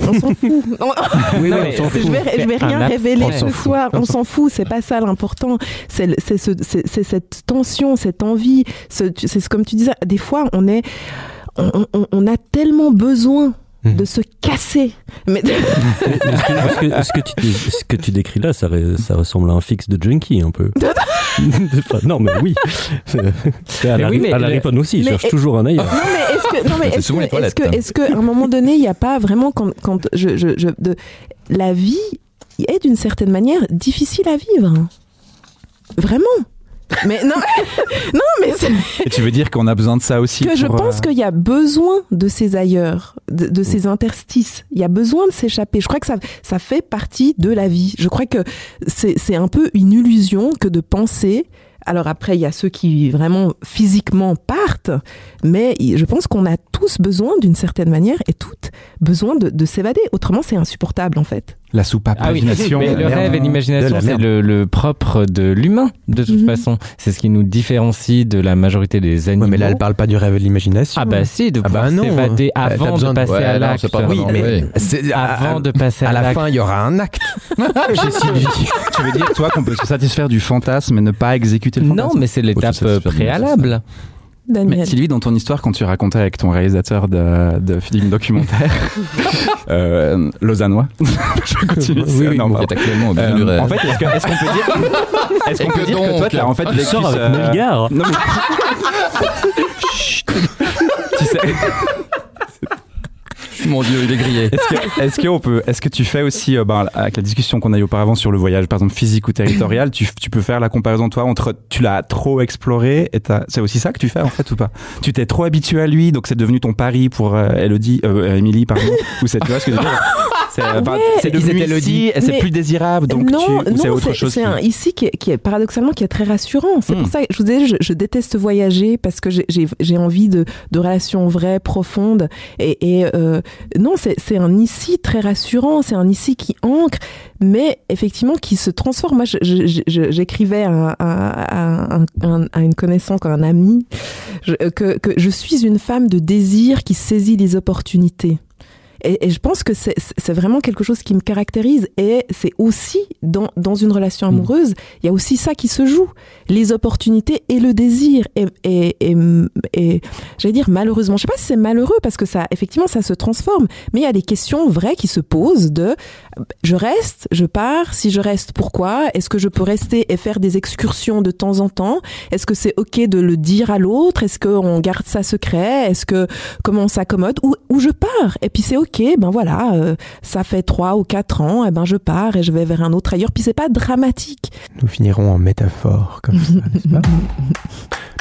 On s'en fout. Non, Oui, Non, oui, mais on s'en je vais, je vais C'est rien révéler ce fout. soir. On s'en fout. C'est pas ça l'important. C'est ce- cette tension, cette envie. C'est ce- comme tu disais. Des fois, on est, on, on- on a tellement besoin Mhm. de se casser. Mais Mais ce, que, ce que- ce que tu, ce que tu décris là, ça, re- ça ressemble à un fixe de junkie un peu. Enfin, non, mais oui. C'est à la, oui, mais à la le- Riponne aussi, je cherche toujours un ailleurs. Non mais est-ce que non mais C'est est-ce souvent que les toilettes, est-ce que hein. est-ce que à un moment donné il n'y a pas vraiment quand quand je je, je de la vie est d'une certaine manière difficile à vivre vraiment mais non non mais Et tu veux dire qu'on a besoin de ça aussi que je pense euh, qu'il y a besoin de ces ailleurs, de, de ces interstices. Il y a besoin de s'échapper. Je crois que ça, ça fait partie de la vie. Je crois que c'est c'est un peu une illusion que de penser. Alors après, il y a ceux qui vraiment physiquement partent, mais je pense qu'on a tous besoin d'une certaine manière et toutes besoin de, de s'évader. Autrement, c'est insupportable en fait. La soupape Ah oui, imagination. mais le rêve et l'imagination, c'est le, le propre de l'humain, de toute façon. C'est ce qui nous différencie de la majorité des animaux. mais là, elle parle pas du rêve et de l'imagination. Ah bah si, de Ah pouvoir bah s'évader Euh, t'as avant de passer Ouais, à l'acte. Oui, mais avant à- de passer à, à la fin, il y aura un acte. Tu veux dire, toi, qu'on peut se satisfaire du fantasme et ne pas exécuter le fantasme Non, mais c'est l'étape euh, préalable. Mais Sylvie, dans ton histoire, quand tu racontais avec ton réalisateur de, de film documentaire euh, lausannois, je continue. Oui, oui, non, qui est actuellement au milieu du rêve. en fait, est-ce que- est-ce qu'on peut dire, est-ce qu'on peut que dire que toi, tu as en fait vécu sort avec Melgar. Non, mais- Chut. tu sais. Mon Dieu, il est grillé. Est-ce que, est-ce qu'on peut, est-ce que tu fais aussi, euh, ben, avec la discussion qu'on a eu auparavant sur le voyage, par exemple physique ou territorial, tu, tu peux faire la comparaison toi entre, tu l'as trop exploré et t'as- c'est aussi ça que tu fais en fait ou pas? Tu t'es trop habitué à lui, donc c'est devenu ton pari pour euh, Elodie, euh, Emily, pardon, ou c'est tu vois ce que je veux dire? C'est, euh, c'est devenu ici, et c'est plus désirable, donc non, tu, ou c'est non, autre chose. C'est qui- un ici qui est, qui est paradoxalement qui est très rassurant. C'est Hmm. pour ça que je vous disais, je, je déteste voyager parce que j'ai- j'ai j'ai envie de, de relations vraies, profondes. Et, et, euh, non, c'est un ici très rassurant. C'est un ici qui ancre, mais effectivement qui se transforme. Moi, j'écrivais à, à, à, à une connaissance, à un ami, je- que, que je suis une femme de désir qui saisit les opportunités. Et, et je pense que c'est vraiment quelque chose qui me caractérise. Et c'est aussi, dans, dans une relation amoureuse, il y a aussi ça qui se joue. Les opportunités et le désir. Et, et, et, et j'allais dire malheureusement, je sais pas si c'est malheureux parce que ça, effectivement, ça se transforme. Mais il y a des questions vraies qui se posent de je reste, je pars. Si je reste, pourquoi? Est-ce que je peux rester et faire des excursions de temps en temps? Est-ce que c'est ok de le dire à l'autre? Est-ce qu'on garde ça secret? Est-ce que comment on s'accommode? Ou, ou je pars Et puis c'est ok, ben voilà, euh, ça fait trois ou quatre ans, et ben je pars et je vais vers un autre ailleurs. Puis c'est pas dramatique. Nous finirons en métaphore comme ça, n'est-ce pas?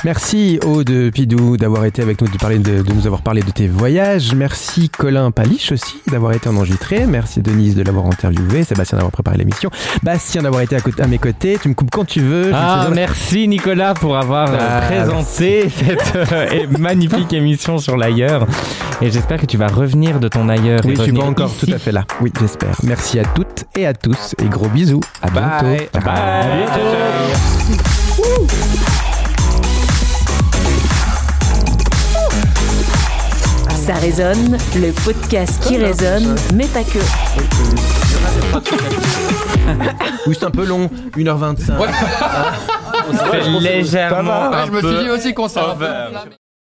Merci Aude Pidou d'avoir été avec nous, de, parler de, de nous avoir parlé de tes voyages. Merci Colin Paliche aussi d'avoir été enregistré. Merci Denise de l'avoir interviewé. Sébastien d'avoir préparé l'émission. Bastien d'avoir été à, côté, à mes côtés. Tu me coupes quand tu veux. Ah, sais merci Nicolas pour avoir euh, Ah, présenté cette euh, magnifique émission sur l'ailleurs. Et j'espère que tu vas revenir de ton ailleurs. Oui, et je suis pas encore ici. tout à fait là. Oui, j'espère. Merci à toutes et à tous et gros bisous. À bientôt. Bye. Bye. Ça résonne, le podcast qui résonne, mais pas que. Oui, c'est un peu long, 1h25. C'est légèrement Ouais, un je me suis dit aussi qu'on s'en.